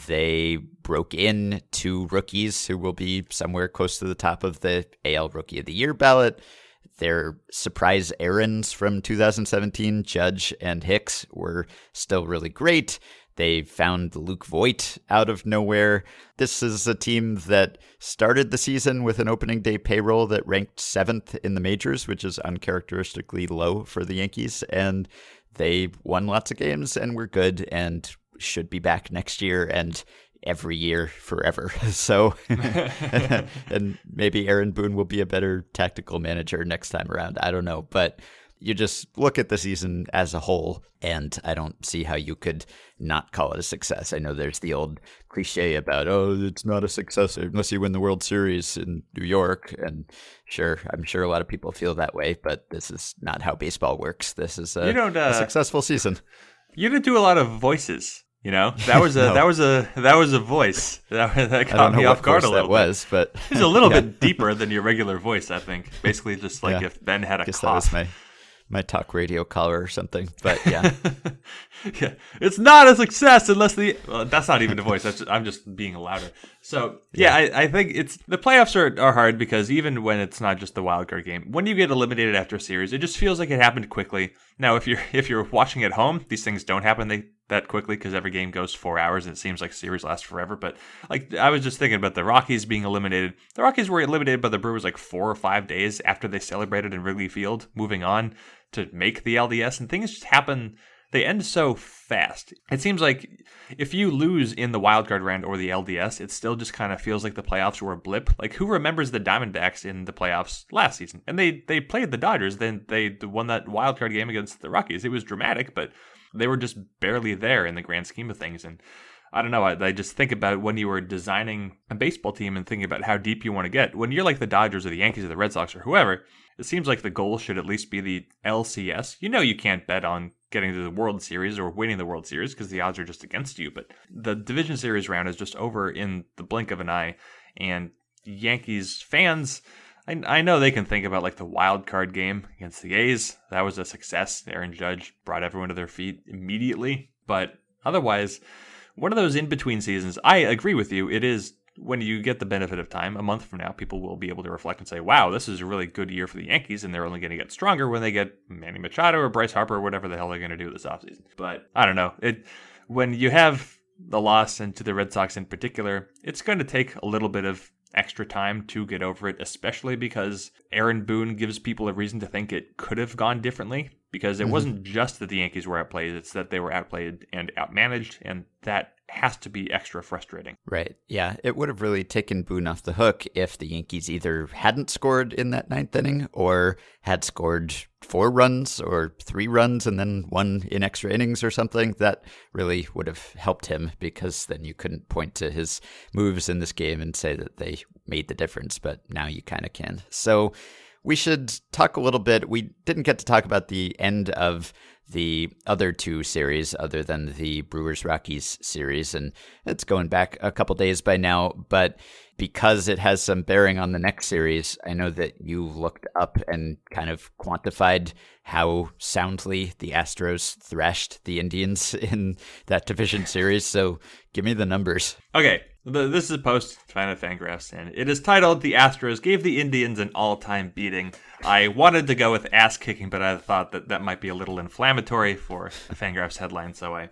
They broke in two rookies who will be somewhere close to the top of the AL Rookie of the Year ballot. Their surprise errands from 2017, Judge and Hicks, were still really great. They found Luke Voit out of nowhere. This is a team that started the season with an opening day payroll that ranked seventh in the majors, which is uncharacteristically low for the Yankees. And they won lots of games and were good and should be back next year and every year forever. *laughs* So, *laughs* and maybe Aaron Boone will be a better tactical manager next time around. I don't know. But you just look at the season as a whole, and I don't see how you could not call it a success. I know there's the old cliche about, oh, it's not a success unless you win the World Series in New York. And sure, I'm sure a lot of people feel that way, but this is not how baseball works. This is a, You don't, a uh, successful season. You didn't do a lot of voices. You know, *laughs* that was a No. that was a that was a voice *laughs* that, that I caught me off guard a little that bit. was, but It's a little *laughs* yeah, bit deeper than your regular voice, I think. Basically, just like Yeah. if Ben had a guess that was my my talk radio collar or something. But yeah, *laughs* yeah, it's not a success unless the. Well, that's not even a voice. That's I'm just being louder. So yeah, I, I think it's the playoffs are are hard because even when it's not just the wild card game, when you get eliminated after a series, it just feels like it happened quickly. Now, if you're if you're watching at home, these things don't happen. They that quickly because every game goes four hours and it seems like series last forever. But like I was just thinking about the Rockies being eliminated. The Rockies were eliminated by the Brewers like four or five days after they celebrated in Wrigley Field, moving on to make the LDS, and things just happen. They end so fast. It seems like if you lose in the wild card round or the LDS, it still just kind of feels like the playoffs were a blip. Like who remembers the Diamondbacks in the playoffs last season? And they they played the Dodgers, then they won that wild card game against the Rockies. It was dramatic, but they were just barely there in the grand scheme of things. And I don't know. I, I, just think about when you were designing a baseball team and thinking about how deep you want to get. When you're like the Dodgers or the Yankees or the Red Sox or whoever, it seems like the goal should at least be the LCS. You know, you can't bet on getting to the World Series or winning the World Series because the odds are just against you. But the Division Series round is just over in the blink of an eye. And Yankees fans I, I know they can think about like the wild card game against the A's. That was a success. Aaron Judge brought everyone to their feet immediately. But otherwise, one of those in between seasons, I agree with you. It is when you get the benefit of time, a month from now, people will be able to reflect and say, wow, this is a really good year for the Yankees, and they're only going to get stronger when they get Manny Machado or Bryce Harper or whatever the hell they're going to do this offseason. But I don't know. It when you have the loss and to the Red Sox in particular, it's going to take a little bit of extra time to get over it, especially because Aaron Boone gives people a reason to think it could have gone differently. Because it mm-hmm. wasn't just that the Yankees were outplayed, it's that they were outplayed and outmanaged, and that has to be extra frustrating. Right. Yeah. It would have really taken Boone off the hook if the Yankees either hadn't scored in that ninth inning or had scored four runs or three runs and then one in extra innings or something. That really would have helped him because then you couldn't point to his moves in this game and say that they made the difference. But now you kind of can. So we should talk a little bit. We didn't get to talk about the end of the other two series other than the Brewers Rockies series. And it's going back a couple days by now. But because it has some bearing on the next series, I know that you looked up and kind of quantified how soundly the Astros thrashed the Indians *laughs* in that division series. So give me the numbers. Okay. This is post Planet Fangraphs, and it is titled "The Astros Gave the Indians an All-Time Beating." I wanted to go with ass kicking, but I thought that that might be a little inflammatory for a Fangraphs headline, so I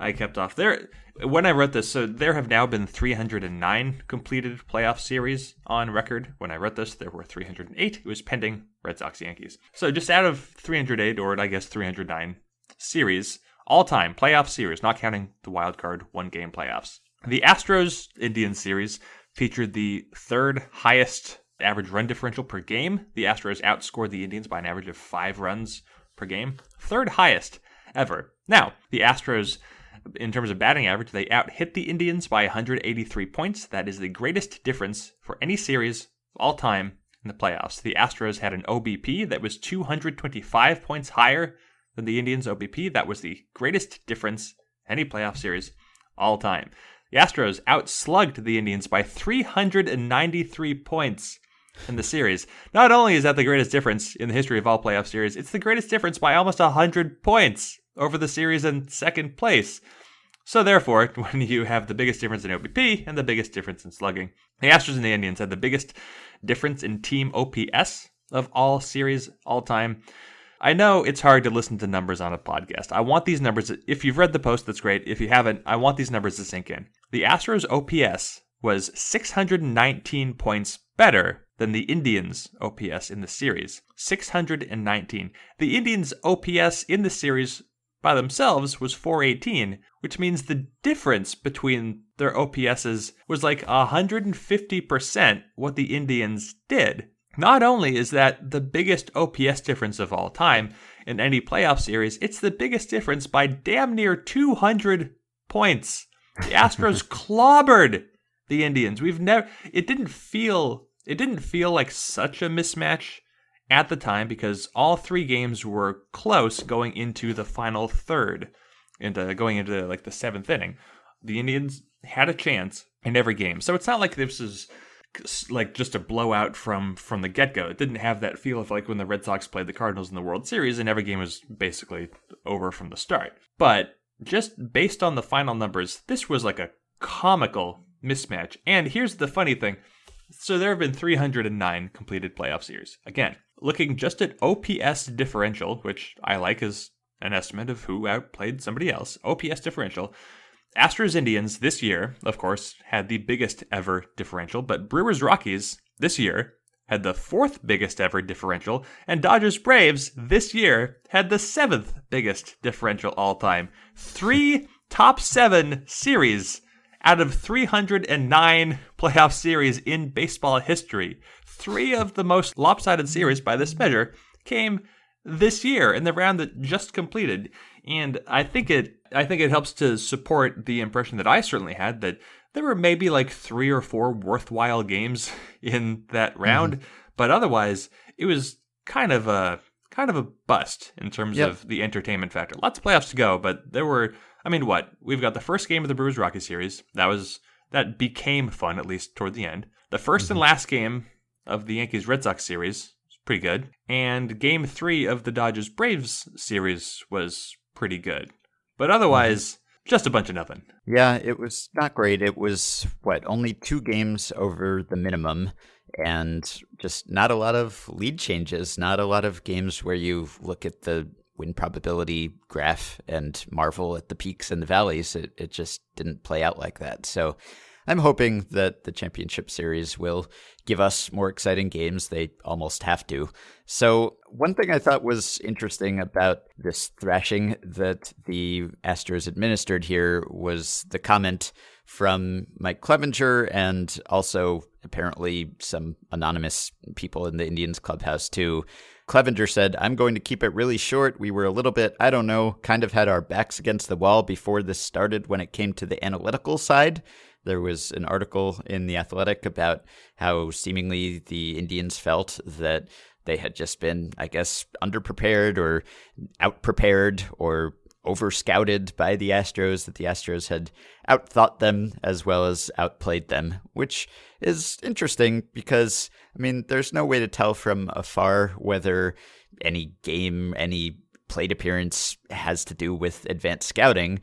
I kept off there. When I wrote this, so there have now been 309 completed playoff series on record. When I wrote this, there were 308. It was pending Red Sox Yankees. So just out of 308, or I guess 309 series, all time playoff series, not counting the wild card one game playoffs. The Astros Indian series featured the third highest average run differential per game. The Astros outscored the Indians by an average of five runs per game, third highest ever. Now, the Astros, in terms of batting average, they out hit the Indians by 183 points. That is the greatest difference for any series of all time in the playoffs. The Astros had an OBP that was 225 points higher than the Indians' OBP. That was the greatest difference any playoff series all time. The Astros outslugged the Indians by 393 points in the series. Not only is that the greatest difference in the history of all playoff series, it's the greatest difference by almost 100 points over the series in second place. So therefore, *laughs* when you have the biggest difference in OBP and the biggest difference in slugging, the Astros and the Indians had the biggest difference in team OPS of all series all time. I know it's hard to listen to numbers on a podcast. I want these numbers. If you've read the post, that's great. If you haven't, I want these numbers to sink in. The Astros OPS was 619 points better than the Indians' OPS in the series. 619. The Indians' OPS in the series by themselves was 418, which means the difference between their OPSs was like 150% what the Indians did. Not only is that the biggest OPS difference of all time in any playoff series, it's the biggest difference by damn near 200 points. The Astros *laughs* clobbered the Indians. We've never it didn't feel it didn't feel like such a mismatch at the time because all three games were close going into the final third into going into like the seventh inning. The Indians had a chance in every game. So it's not like this is like just a blowout from from the get go. It didn't have that feel of like when the Red Sox played the Cardinals in the World Series and every game was basically over from the start. But just based on the final numbers, this was like a comical mismatch. And here's the funny thing. So there have been 309 completed playoff series. Again, looking just at OPS differential, which I like as an estimate of who outplayed somebody else. OPS differential. Astros Indians this year, of course, had the biggest ever differential, but Brewers Rockies this year had the fourth biggest ever differential, and Dodgers Braves this year had the seventh biggest differential all time. Three *laughs* top seven series out of 309 playoff series in baseball history. Three of the most lopsided series by this measure came this year in the round that just completed. And I think it I think it helps to support the impression that I certainly had that there were maybe like three or four worthwhile games *laughs* in that round, mm-hmm. but otherwise it was kind of a kind of a bust in terms yep. of the entertainment factor. Lots of playoffs to go, but there were I mean what? We've got the first game of the Brewers Rocky series. That was that became fun at least toward the end. The 1st mm-hmm. and last game of the Yankees Red Sox series was pretty good. And game 3 of the Dodgers Braves series was pretty good. But otherwise, mm-hmm. Just a bunch of nothing. Yeah, it was not great. It was, what, only two games over the minimum, and just not a lot of lead changes, not a lot of games where you look at the win probability graph and marvel at the peaks and the valleys. It, it just didn't play out like that. So I'm hoping that the championship series will give us more exciting games. They almost have to. So, one thing I thought was interesting about this thrashing that the Astros administered here was the comment from Mike Clevinger and also apparently some anonymous people in the Indians clubhouse too. Clevenger said, I'm going to keep it really short. We were a little bit, I don't know, kind of had our backs against the wall before this started when it came to the analytical side. There was an article in The Athletic about how seemingly the Indians felt that they had just been, I guess, underprepared or outprepared or over scouted by the Astros, that the Astros had outthought them as well as outplayed them, which is interesting because, I mean, there's no way to tell from afar whether any game, any plate appearance has to do with advanced scouting,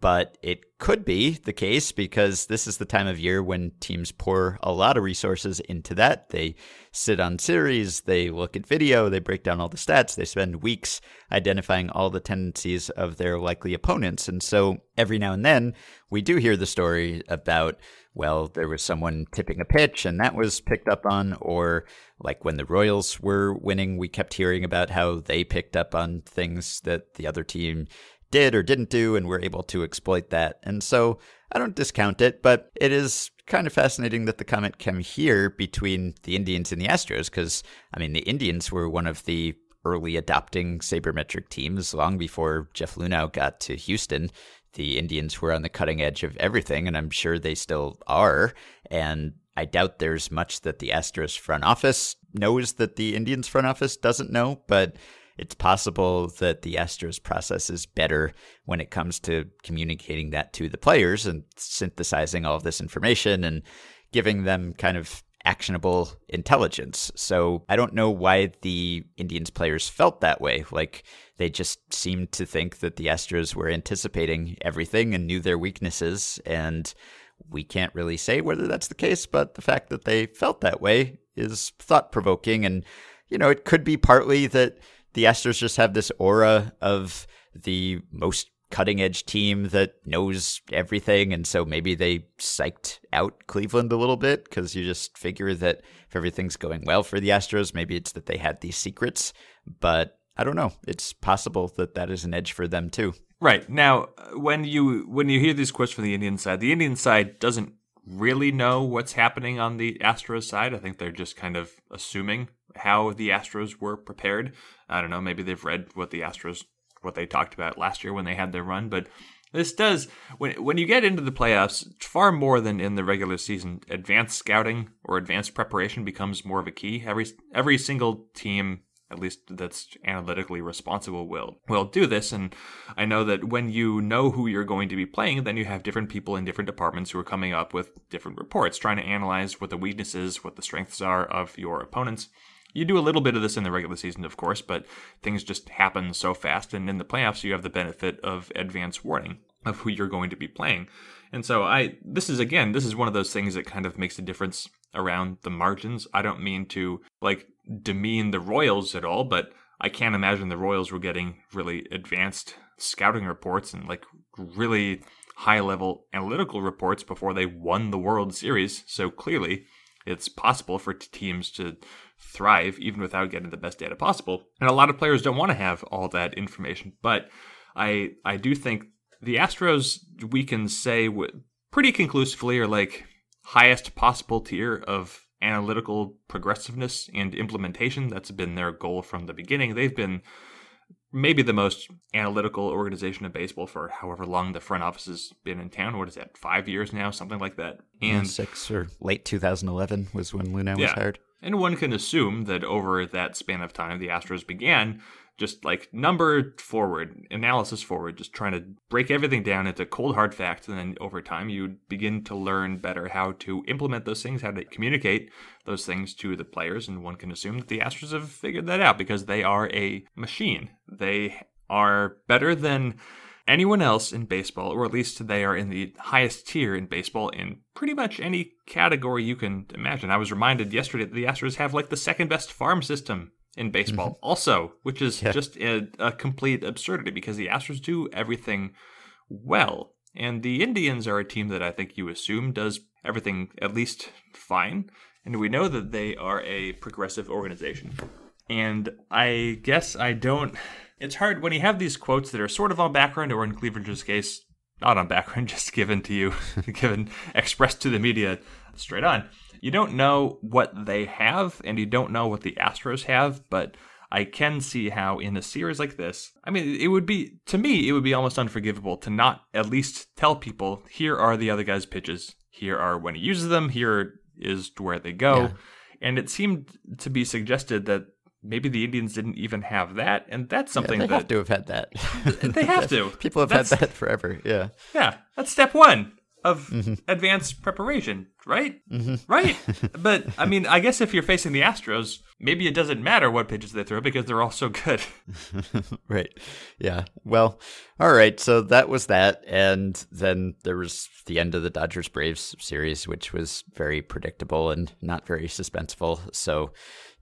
but it could be the case because this is the time of year when teams pour a lot of resources into that. They sit on series, they look at video, they break down all the stats, they spend weeks identifying all the tendencies of their likely opponents. And so every now and then we do hear the story about well, there was someone tipping a pitch and that was picked up on, or like when the Royals were winning, we kept hearing about how they picked up on things that the other team did or didn't do, and we're able to exploit that. And so I don't discount it, but it is kind of fascinating that the comment came here between the Indians and the Astros, because, I mean, the Indians were one of the early adopting sabermetric teams long before Jeff Luhnow got to Houston. The Indians were on the cutting edge of everything, and I'm sure they still are. And I doubt there's much that the Astros front office knows that the Indians front office doesn't know, but it's possible that the Astros process is better when it comes to communicating that to the players and synthesizing all of this information and giving them kind of actionable intelligence. So I don't know why the Indians players felt that way. Like they just seemed to think that the Astros were anticipating everything and knew their weaknesses. And we can't really say whether that's the case, but the fact that they felt that way is thought provoking. And, you know, it could be partly that the Astros just have this aura of the most cutting edge team that knows everything. And so maybe they psyched out Cleveland a little bit because you just figure that if everything's going well for the Astros, maybe it's that they had these secrets. But I don't know. It's possible that that is an edge for them too. Right. Now, when you when you hear these quotes from the Indian side, the Indian side doesn't really know what's happening on the Astros side. I think they're just kind of assuming how the Astros were prepared. I don't know, maybe they've read what the Astros what they talked about last year when they had their run, but this does when when you get into the playoffs, far more than in the regular season, advanced scouting or advanced preparation becomes more of a key. Every every single team at least that's analytically responsible will will do this and i know that when you know who you're going to be playing then you have different people in different departments who are coming up with different reports trying to analyze what the weaknesses what the strengths are of your opponents you do a little bit of this in the regular season, of course, but things just happen so fast. And in the playoffs, you have the benefit of advance warning of who you're going to be playing. And so I this is again, this is one of those things that kind of makes a difference around the margins. I don't mean to like demean the Royals at all, but I can't imagine the Royals were getting really advanced scouting reports and like really high level analytical reports before they won the World Series. So clearly, it's possible for teams to thrive even without getting the best data possible. And a lot of players don't want to have all that information, but I I do think the Astros we can say pretty conclusively are like highest possible tier of analytical progressiveness and implementation. That's been their goal from the beginning. They've been maybe the most analytical organization in baseball for however long the front office has been in town. What is that? Five years now, something like that. And six or late 2011 was when Luhnow yeah. was hired. And one can assume that over that span of time, the Astros began just like number forward, analysis forward, just trying to break everything down into cold hard facts. And then over time, you begin to learn better how to implement those things, how to communicate those things to the players. And one can assume that the Astros have figured that out because they are a machine. They are better than anyone else in baseball, or at least they are in the highest tier in baseball in pretty much any category you can imagine. I was reminded yesterday that the Astros have like the second best farm system in baseball, mm-hmm. also, which is yeah. just a, a, complete absurdity because the Astros do everything well. And the Indians are a team that I think you assume does everything at least fine. And we know that they are a progressive organization. And I guess I don't. It's hard when you have these quotes that are sort of on background, or in Clevinger's case, not on background, *laughs* just given to you, *laughs* given expressed to the media straight on you don't know what they have and you don't know what the Astros have, but I can see how in a series like this, I mean, it would be, to me, it would be almost unforgivable to not at least tell people, here are the other guy's pitches. Here are when he uses them. Here is where they go. Yeah. And it seemed to be suggested that maybe the Indians didn't even have that, and that's something yeah, they that, have to have had that. *laughs* they have to. *laughs* People have that's, had that forever. Yeah. Yeah, that's step one of mm-hmm. advanced preparation, right? Mm-hmm. Right. *laughs* but I mean, I guess if you're facing the Astros, maybe it doesn't matter what pitches they throw because they're all so good. right. Yeah. Well, all right. So that was that. And then there was the end of the Dodgers Braves series, which was very predictable and not very suspenseful. So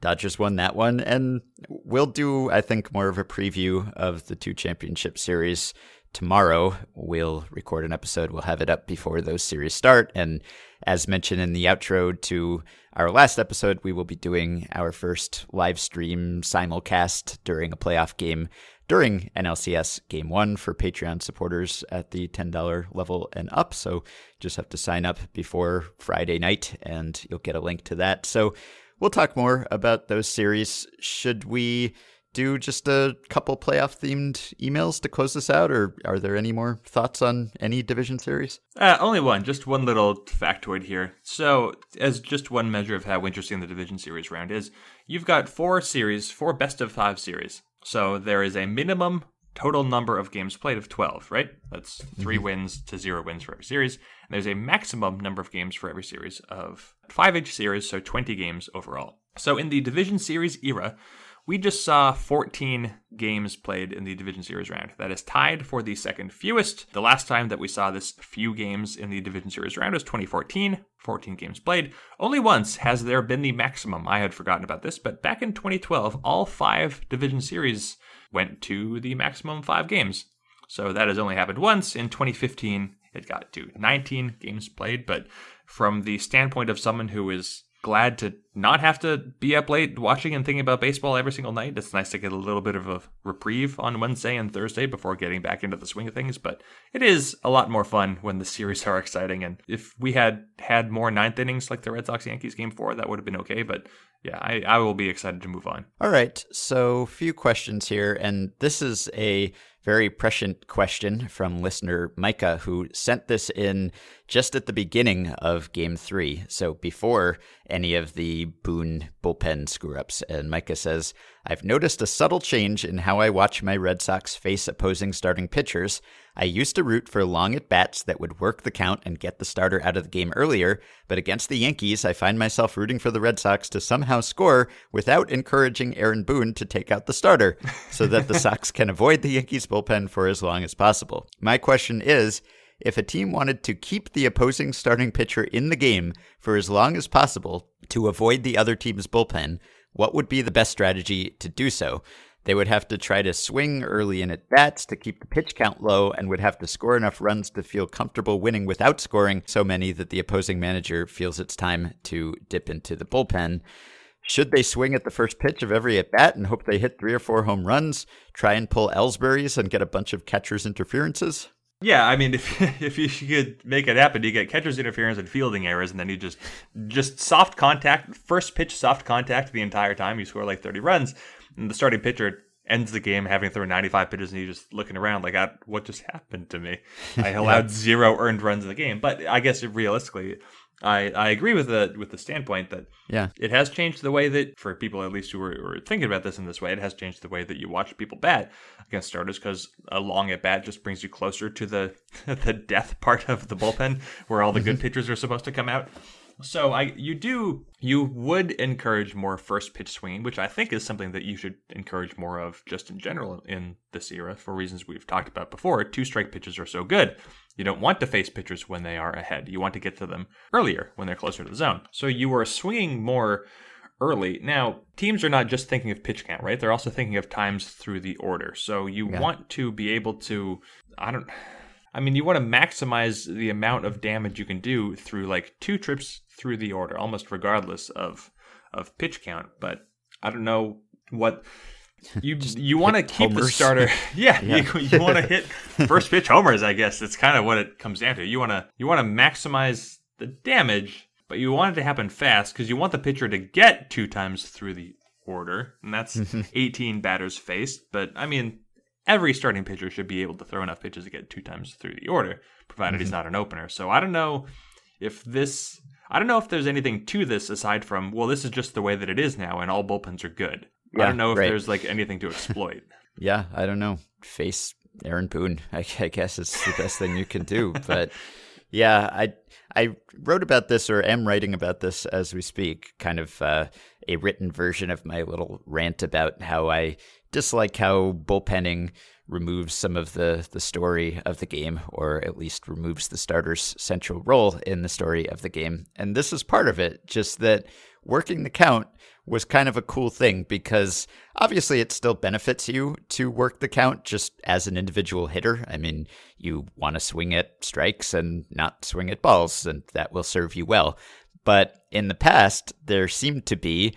Dodgers won that one. And we'll do, I think, more of a preview of the two championship series tomorrow we'll record an episode. We'll have it up before those series start. And as mentioned in the outro to our last episode, we will be doing our first live stream simulcast during a playoff game during NLCS Game 1 for Patreon supporters at the $10 level and up. So just have to sign up before Friday night and you'll get a link to that. So we'll talk more about those series. Should we do just a couple playoff themed emails to close this out, or are there any more thoughts on any division series? Uh, only one, just one little factoid here. So, as just one measure of how interesting the division series round is, you've got four series, four best of five series. So, there is a minimum total number of games played of 12, right? That's 3 mm-hmm. wins to zero wins for every series. And there's a maximum number of games for every series of five each series, so 20 games overall. So, in the division series era, we just saw 14 games played in the Division Series round. That is tied for the second fewest. The last time that we saw this few games in the Division Series round was 2014, 14 games played. Only once has there been the maximum. I had forgotten about this, but back in 2012, all five Division Series went to the maximum five games. So that has only happened once. In 2015, it got to 19 games played, but from the standpoint of someone who is glad to not have to be up late watching and thinking about baseball every single night. It's nice to get a little bit of a reprieve on Wednesday and Thursday before getting back into the swing of things. But it is a lot more fun when the *laughs* series are exciting. And if we had had more ninth innings like the Red Sox Yankees game four, that would have been okay. But yeah, I, I will be excited to move on. All right. So, few questions here. And this is a very prescient question from listener Micah, who sent this in just at the beginning of game three. So before any of the Boone bullpen screw ups. And Micah says, I've noticed a subtle change in how I watch my Red Sox face opposing starting pitchers. I used to root for long at bats that would work the count and get the starter out of the game earlier, but against the Yankees, I find myself rooting for the Red Sox to somehow score without encouraging Aaron Boone to take out the starter *laughs* so that the Sox can avoid the Yankees bullpen for as long as possible. My question is, if a team wanted to keep the opposing starting pitcher in the game for as long as possible to avoid the other team's bullpen, what would be the best strategy to do so? They would have to try to swing early in at bats to keep the pitch count low and would have to score enough runs to feel comfortable winning without scoring so many that the opposing manager feels it's time to dip into the bullpen. Should they swing at the first pitch of every at bat and hope they hit three or four home runs, try and pull Ellsbury's and get a bunch of catcher's interferences? Yeah, I mean, if *laughs* if you could make it happen, you get catcher's interference and fielding errors, and then you just just soft contact, first pitch soft contact the entire time. You score like thirty runs, and the starting pitcher ends the game having thrown 95 pitches and you're just looking around like what just happened to me? *laughs* I allowed zero earned runs in the game. But i guess realistically I, I agree with the with the standpoint that yeah it has changed the way that for people at least who were, who are thinking about this in this way it has changed the way that you watch people bat against starters because a long at bat just brings you closer to the *laughs* the death part of the bullpen where all the good mm-hmm. pitchers are supposed to come out so I you do you would encourage more first pitch swinging, which I think is something that you should encourage more of just in general in this era for reasons we've talked about before. Two strike pitches are so good. You don't want to face pitchers when they are ahead. You want to get to them earlier when they're closer to the zone. So you are swinging more early. Now, teams are not just thinking of pitch count, right? They're also thinking of times through the order. So you yeah. want to be able to I don't I mean, you want to maximize the amount of damage you can do through like two trips through the order, almost regardless of of pitch count. But I don't know what you you want to keep homers. the starter. *laughs* *laughs* Yeah, yeah. you, you want to hit *laughs* first pitch homers. I guess that's kind of what it comes down to. You want to you want to maximize the damage, but you want it to happen fast because you want the pitcher to get two times through the order, and that's 18 batters faced. But I mean, every starting pitcher should be able to throw enough pitches to get two times through the order, provided mm-hmm. he's not an opener. So I don't know if this. I don't know if there's anything to this aside from well, this is just the way that it is now, and all bullpens are good. Yeah, I don't know if right. there's like anything to exploit. *laughs* yeah, I don't know. Face Aaron Boone, *laughs* I, I guess it's the best thing you can do. *laughs* But yeah, I I wrote about this or am writing about this as we speak. Kind of uh, a written version of my little rant about how I dislike how bullpenning removes some of the, the story of the game, or at least removes the starter's central role in the story of the game. And this is part of it, just that working the count was kind of a cool thing because obviously it still benefits you to work the count just as an individual hitter. I mean, you want to swing at strikes and not swing at balls, and that will serve you well. But in the past, there seemed to be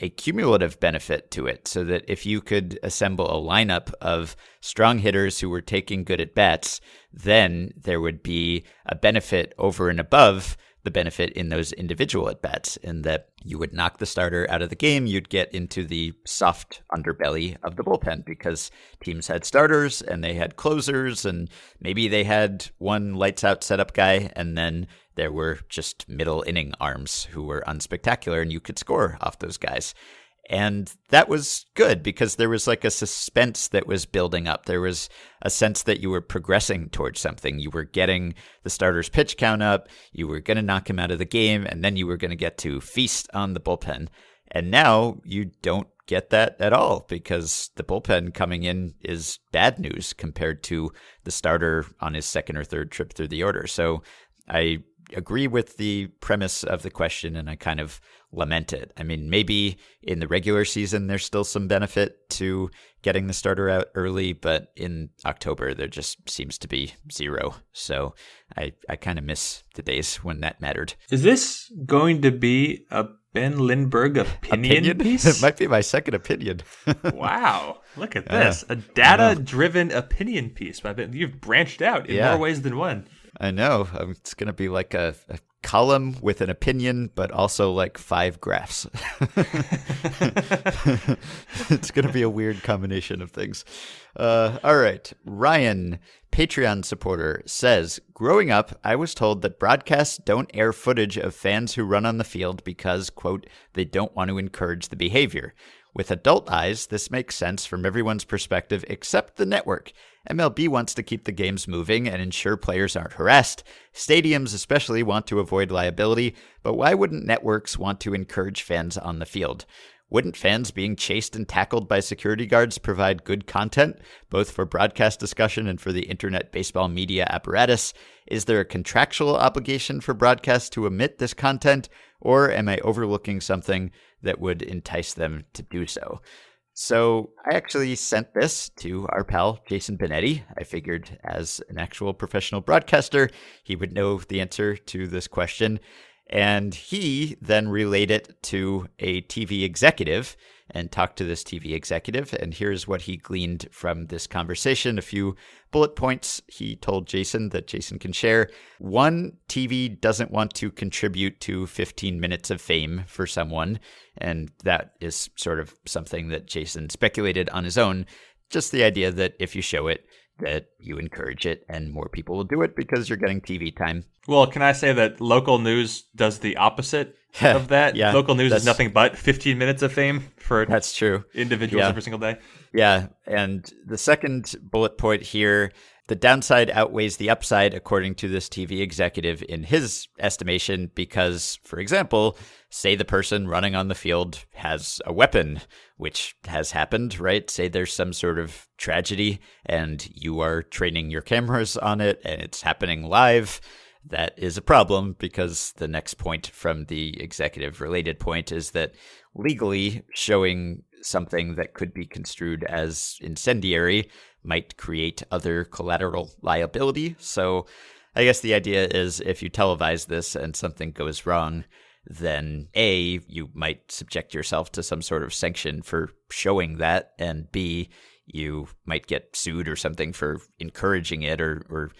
a cumulative benefit to it so that if you could assemble a lineup of strong hitters who were taking good at bats, then there would be a benefit over and above the benefit in those individual at bats, in that you would knock the starter out of the game, you'd get into the soft underbelly of the bullpen because teams had starters and they had closers, and maybe they had one lights out setup guy, and then there were just middle inning arms who were unspectacular, and you could score off those guys. And that was good because there was like a suspense that was building up. There was a sense that you were progressing towards something. You were getting the starter's pitch count up. You were going to knock him out of the game. And then you were going to get to feast on the bullpen. And now you don't get that at all because the bullpen coming in is bad news compared to the starter on his second or third trip through the order. So I agree with the premise of the question and I kind of lament it. I mean, maybe in the regular season there's still some benefit to getting the starter out early, but in October there just seems to be zero. So I I kind of miss the days when that mattered. Is this going to be a Ben Lindbergh opinion, opinion? *laughs* piece? It might be my second opinion. *laughs* wow. Look at this. Uh, a data driven opinion piece by Ben. You've branched out in yeah. more ways than one. I know. Um, it's going to be like a, a, column with an opinion, but also like five graphs. *laughs* it's going to be a weird combination of things. Uh, all right. Ryan, Patreon supporter, says Growing up, I was told that broadcasts don't air footage of fans who run on the field because, quote, they don't want to encourage the behavior. With adult eyes, this makes sense from everyone's perspective except the network. MLB wants to keep the games moving and ensure players aren't harassed. Stadiums, especially, want to avoid liability, but why wouldn't networks want to encourage fans on the field? Wouldn't fans being chased and tackled by security guards provide good content, both for broadcast discussion and for the internet baseball media apparatus? Is there a contractual obligation for broadcasts to omit this content, or am I overlooking something that would entice them to do so? So I actually sent this to our pal Jason Benetti. I figured as an actual professional broadcaster, he would know the answer to this question. And he then relayed it to a TV executive and talked to this TV executive. And here's what he gleaned from this conversation a few bullet points he told Jason that Jason can share. One, TV doesn't want to contribute to 15 minutes of fame for someone. And that is sort of something that Jason speculated on his own. Just the idea that if you show it, that you encourage it and more people will do it because you're getting TV time. Well, can I say that local news does the opposite *laughs* of that? Yeah, local news is nothing but 15 minutes of fame for That's true. individuals yeah. every single day. Yeah. And the second bullet point here the downside outweighs the upside, according to this TV executive, in his estimation, because, for example, say the person running on the field has a weapon, which has happened, right? Say there's some sort of tragedy and you are training your cameras on it and it's happening live. That is a problem because the next point from the executive related point is that legally showing something that could be construed as incendiary might create other collateral liability. So I guess the idea is if you televise this and something goes wrong, then A, you might subject yourself to some sort of sanction for showing that, and B, you might get sued or something for encouraging it or, or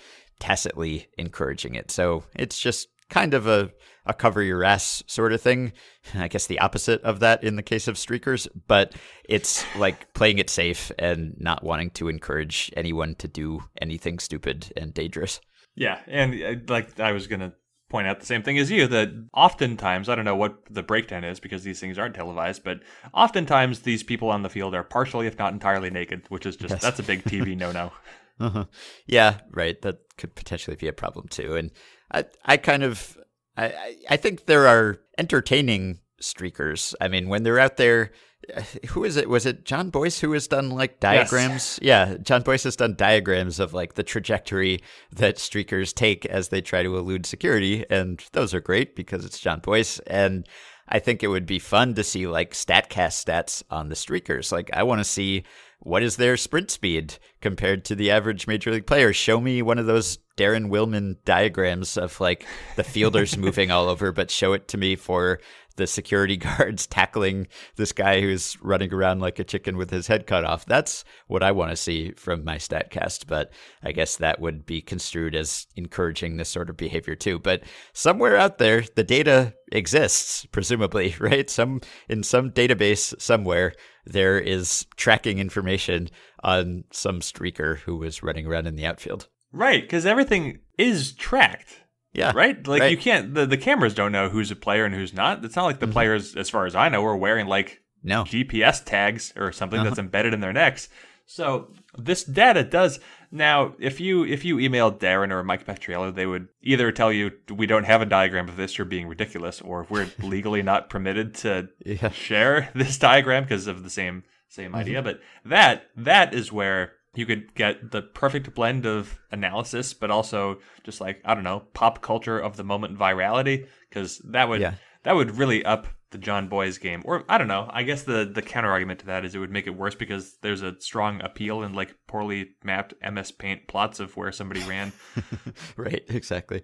tacitly encouraging it. So it's just kind of a, a cover your ass sort of thing. *laughs* I guess the opposite of that in the case of streakers, but it's like playing it safe and not wanting to encourage anyone to do anything stupid and dangerous. Yeah, and uh, like I was gonna point out the same thing as you that oftentimes I don't know what the breakdown is because these things aren't televised, but oftentimes these people on the field are partially, if not entirely, naked, which is just Yes. that's a big TV no-no. *laughs* Uh-huh. Yeah, right. That could potentially be a problem too. And I, I kind of, I, I- think there are entertaining streakers. I mean, when they're out there, uh, who is it? Was it Jon Bois who has done like diagrams? Yeah, Jon Bois has done diagrams of like the trajectory that streakers take as they try to elude security, and those are great because it's Jon Bois. And I think it would be fun to see like Statcast stats on the streakers. Like, I want to see what is their sprint speed compared to the average major league player. Show me one of those Daren Willman diagrams of like the fielders *laughs* moving all over, but show it to me for the security *laughs* guards tackling this guy who's running around like a chicken with his head cut off. That's what I want to see from my StatCast, but I guess that would be construed as encouraging this sort of behavior too. But somewhere out there, the data exists, presumably, *laughs* right? Some in some database somewhere, there is tracking information on some streaker who was running around in the outfield. right, because everything is tracked. Yeah. Right? Like Right. you can't the, the cameras don't know who's a player and who's not. It's not like the Mm-hmm. players, as far as I know, are wearing like No. GPS tags or something Uh-huh. that's embedded in their necks. So this data does now. If you if you emailed Daren or Mike Petriello, they would either tell you we don't have a diagram of this, you're being ridiculous, or if we're *laughs* legally not permitted to Yeah. share *laughs* this diagram because of the same same Mm-hmm. idea. But that that is where you could get the perfect blend of analysis, but also just like I don't know, pop culture of the moment virality, because that would Yeah. that would really up the Jon Bois game. Or I don't know. I guess the the counter argument to that is it would make it worse because there's a strong appeal in like poorly mapped MS Paint plots of where somebody ran. *laughs* right, exactly.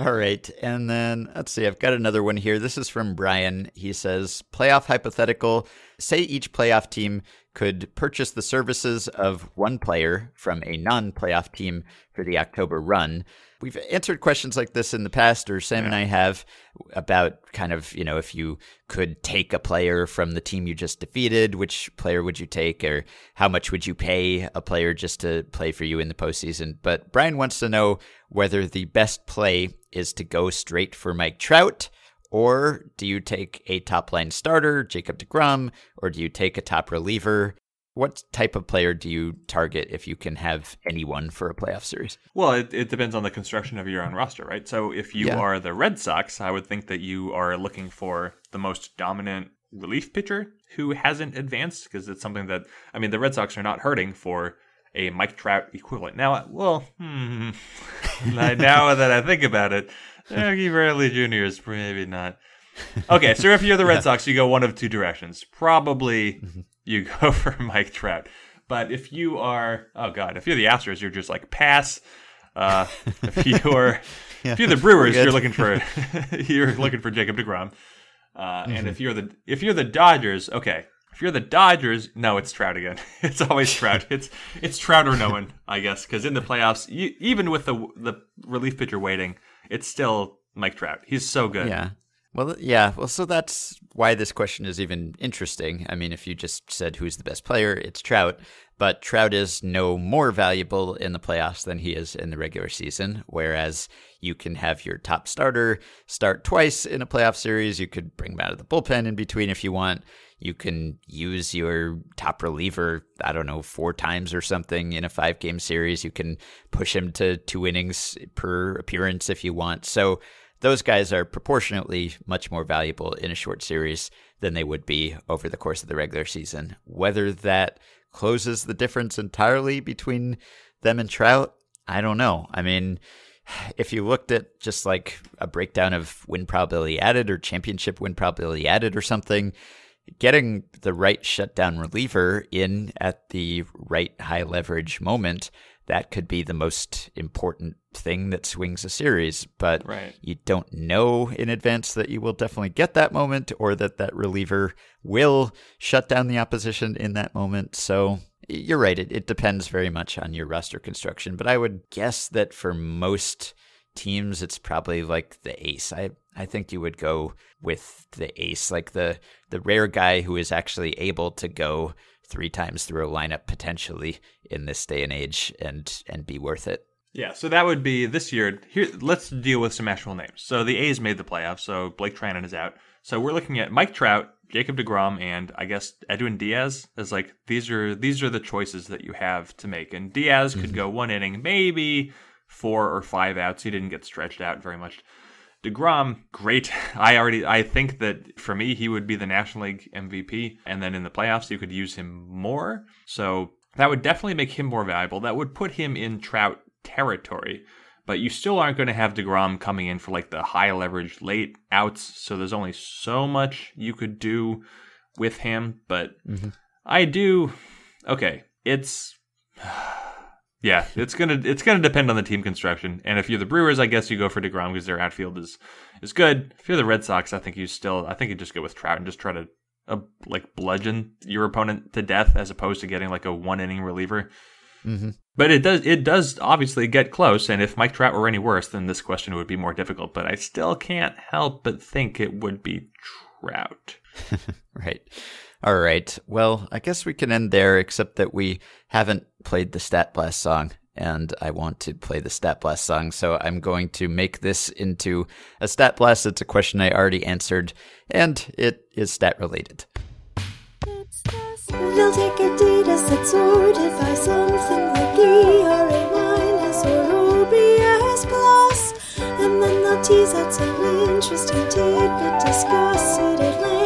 All right. And then let's see, I've got another one here. This is from Brian. He says Playoff hypothetical. Say each playoff team could purchase the services of one player from a non playoff team for the October run. We've answered questions like this in the past, or Sam and I have, about kind of, you know, if you could take a player from the team you just defeated, which player would you take, or how much would you pay a player just to play for you in the postseason? But Brian wants to know whether the best play is to go straight for Mike Trout, or do you take a top line starter, Jacob DeGrom, or do you take a top reliever? What type of player do you target if you can have anyone for a playoff series? Well, it, it depends on the construction of your own roster, right? So if you Yeah. are the Red Sox, I would think that you are looking for the most dominant relief pitcher who hasn't advanced because it's something that I mean the Red Sox are not hurting for a Mike Trout equivalent. Now, well, hmm, *laughs* now that I think about it, Jackie Bradley Jr. is maybe not Okay, so if you're the Red *laughs* Sox, you go one of two directions. Probably you *laughs* go for Mike Trout. But if you are, oh god, if you're the Astros, you're just like pass. Uh, if you're if you're the Brewers, you're looking for you're looking for Jacob Degrom. Uh, And if you're the if you're the Dodgers, okay. If you're the Dodgers, no, it's Trout again. *laughs* It's always Trout. It's it's Trout or no one, I guess, because in the playoffs, you, even with the the relief pitcher waiting, it's still Mike Trout. He's so good. Yeah. Well, yeah. Well, so that's why this question is even interesting. I mean, if you just said who's the best player, it's Trout. But Trout is no more valuable in the playoffs than he is in the regular season. Whereas you can have your top starter start twice in a playoff series. You could bring him out of the bullpen in between if you want. You can use your top reliever, I don't know, four times or something in a five game series. You can push him to two innings per appearance if you want. So those guys are proportionately much more valuable in a short series than they would be over the course of the regular season. Whether that closes the difference entirely between them and Trout, I don't know. I mean, if you looked at just like a breakdown of win probability added or championship win probability added or something, getting the right shutdown reliever in at the right high leverage moment that could be the most important thing that swings a series. But Right. you don't know in advance that you will definitely get that moment or that that reliever will shut down the opposition in that moment. So you're right. It, it depends very much on your roster construction. But i would guess that for most teams it's probably like the ace i i think you would go with the ace like the the rare guy who is actually able to go three times through a lineup potentially in this day and age and and be worth it Yeah, so that would be this year. Here, let's deal with some actual names. So the A's made the playoffs, so Blake Treinen is out. So we're looking at Mike Trout, Jacob Degrom, and I guess Edwin Diaz. is like these are these are the choices that you have to make. And Diaz could mm-hmm. go one inning, maybe four or five outs. He didn't get stretched out very much. DeGrom, great. *laughs* I already I think that for me he would be the National League MVP and then in the playoffs you could use him more. So that would definitely make him more valuable. That would put him in Trout territory. But you still aren't going to have DeGrom coming in for like the high leverage late outs, so there's only so much you could do with him, but mm-hmm. I do okay, it's *sighs* yeah, it's gonna it's gonna depend on the team construction. And if you're the Brewers, I guess you go for Degrom because their outfield is is good. If you're the Red Sox, I think you still I think you just go with Trout and just try to uh, like bludgeon your opponent to death as opposed to getting like a one inning reliever. But it does it does obviously get close. And if Mike Trout were any worse, then this question would be more difficult. But I still can't help but think it would be Trout. *laughs* *laughs* Right. All right. Well, I guess we can end there, except that we haven't played the Stat Blast song, and I want to play the Stat Blast song. So I'm going to make this into a Stat Blast. It's a question I already answered, and it is stat related. They'll take a data set sorted by something like ERA minus or OPS plus, and then they'll tease out some interesting tidbit, discuss it at length,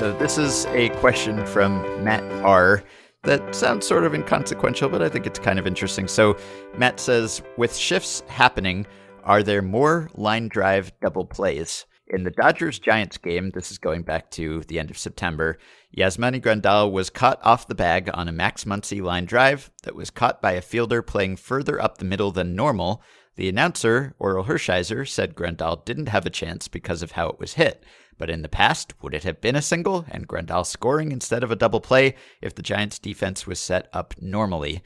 So this is a question from Matt R. That sounds sort of inconsequential, but I think it's kind of interesting. So Matt says, with shifts happening, are there more line drive double plays? In the Dodgers Giants game, this is going back to the end of September, Yasmani Grandal was caught off the bag on a Max Muncy line drive that was caught by a fielder playing further up the middle than normal. The announcer, Orel Hershiser, said Grandal didn't have a chance because of how it was hit. But in the past, would it have been a single and Grandal scoring instead of a double play if the Giants' defense was set up normally?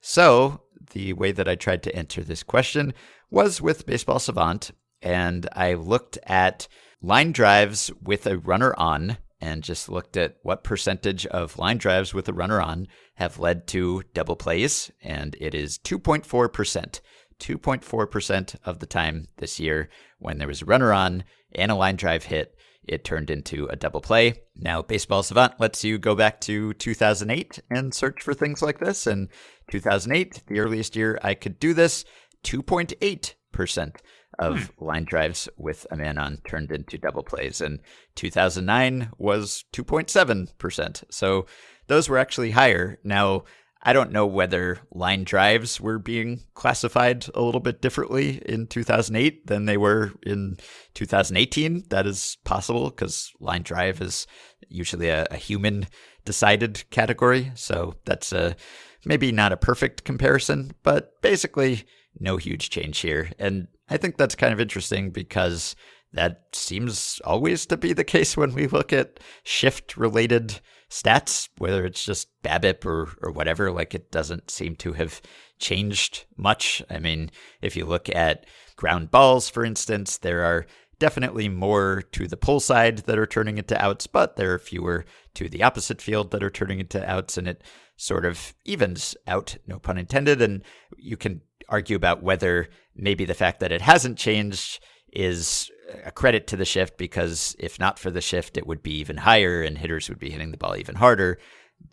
So, the way that I tried to answer this question was with Baseball Savant, and I looked at line drives with a runner on and just looked at what percentage of line drives with a runner on have led to double plays, and it is 2.4%. 2.4% of the time this year when there was a runner on and a line drive hit, it turned into a double play. Now, Baseball Savant lets you go back to 2008 and search for things like this. And 2008, the earliest year I could do this, 2.8% of hmm. line drives with a man on turned into double plays. And 2009 was 2.7%. So those were actually higher. Now, I don't know whether line drives were being classified a little bit differently in 2008 than they were in 2018. That is possible because line drive is usually a, a human decided category. So that's a maybe not a perfect comparison, but basically no huge change here. And I think that's kind of interesting because that seems always to be the case when we look at shift related stats, whether it's just BABIP or, or whatever. Like it doesn't seem to have changed much. I mean, if you look at ground balls, for instance, there are definitely more to the pull side that are turning into outs, but there are fewer to the opposite field that are turning into outs, and it sort of evens out, no pun intended. And you can argue about whether maybe the fact that it hasn't changed is a credit to the shift because if not for the shift, it would be even higher and hitters would be hitting the ball even harder.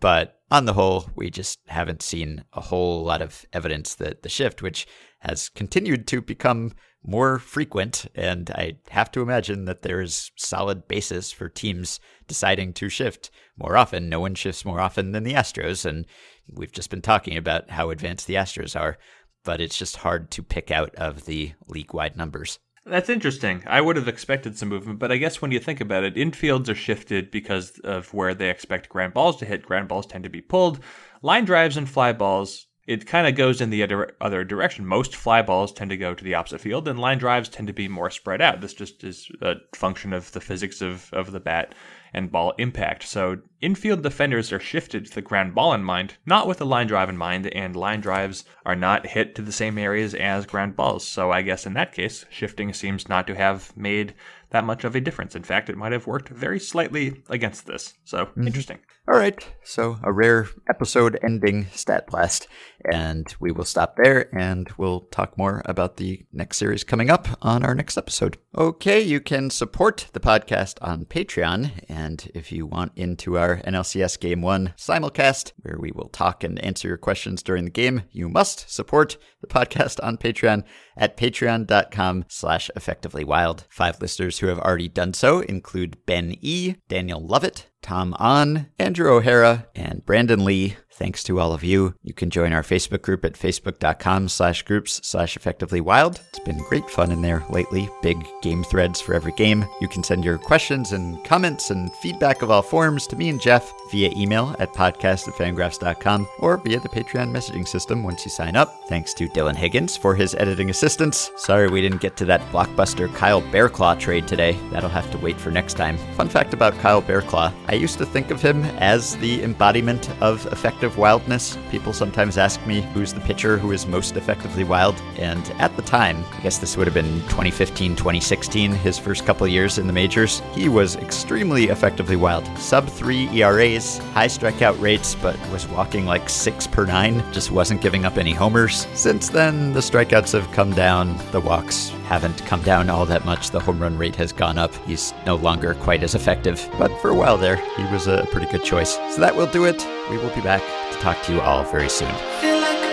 But on the whole, we just haven't seen a whole lot of evidence that the shift, which has continued to become more frequent, and I have to imagine that there is solid basis for teams deciding to shift more often. No one shifts more often than the Astros, and we've just been talking about how advanced the Astros are, but it's just hard to pick out of the league wide numbers. That's interesting. I would have expected some movement, but I guess when you think about it, infields are shifted because of where they expect ground balls to hit. Ground balls tend to be pulled. Line drives and fly balls, it kind of goes in the other, other direction. Most fly balls tend to go to the opposite field, and line drives tend to be more spread out. This just is a function of the physics of, of the bat and ball impact. So infield defenders are shifted to the ground ball in mind, not with the line drive in mind, and line drives are not hit to the same areas as ground balls. So I guess in that case, shifting seems not to have made that much of a difference. In fact, it might have worked very slightly against this. So mm-hmm. interesting. All right. So a rare episode ending stat blast. And we will stop there and we'll talk more about the next series coming up on our next episode. Okay, you can support the podcast on Patreon. And if you want into our NLCS Game 1 simulcast, where we will talk and answer your questions during the game, you must support the podcast on Patreon at patreon.com slash effectively wild. Five listeners who have already done so include Ben E., Daniel Lovett, Tom On, Andrew O'Hara, and Brandon Lee. Thanks to all of you. You can join our Facebook group at facebook.com slash groups slash effectively wild. It's been great fun in there lately. Big game threads for every game. You can send your questions and comments and feedback of all forms to me and Jeff via email at podcast at fangraphs.com or via the Patreon messaging system once you sign up. Thanks to Dylan Higgins for his editing assistance. Sorry we didn't get to that blockbuster Kyle Barraclough trade today. That'll have to wait for next time. Fun fact about Kyle Barraclough I used to think of him as the embodiment of effective effective wildness. People sometimes ask me who's the pitcher who is most effectively wild. And at the time, I guess this would have been 2015, 2016, his first couple years in the majors, he was extremely effectively wild. Sub 3 ERAs, high strikeout rates, but was walking like 6 per 9, just wasn't giving up any homers. Since then, the strikeouts have come down, the walks haven't come down all that much. The home run rate has gone up. He's no longer quite as effective, but for a while there, he was a pretty good choice. So that will do it. We will be back to talk to you all very soon.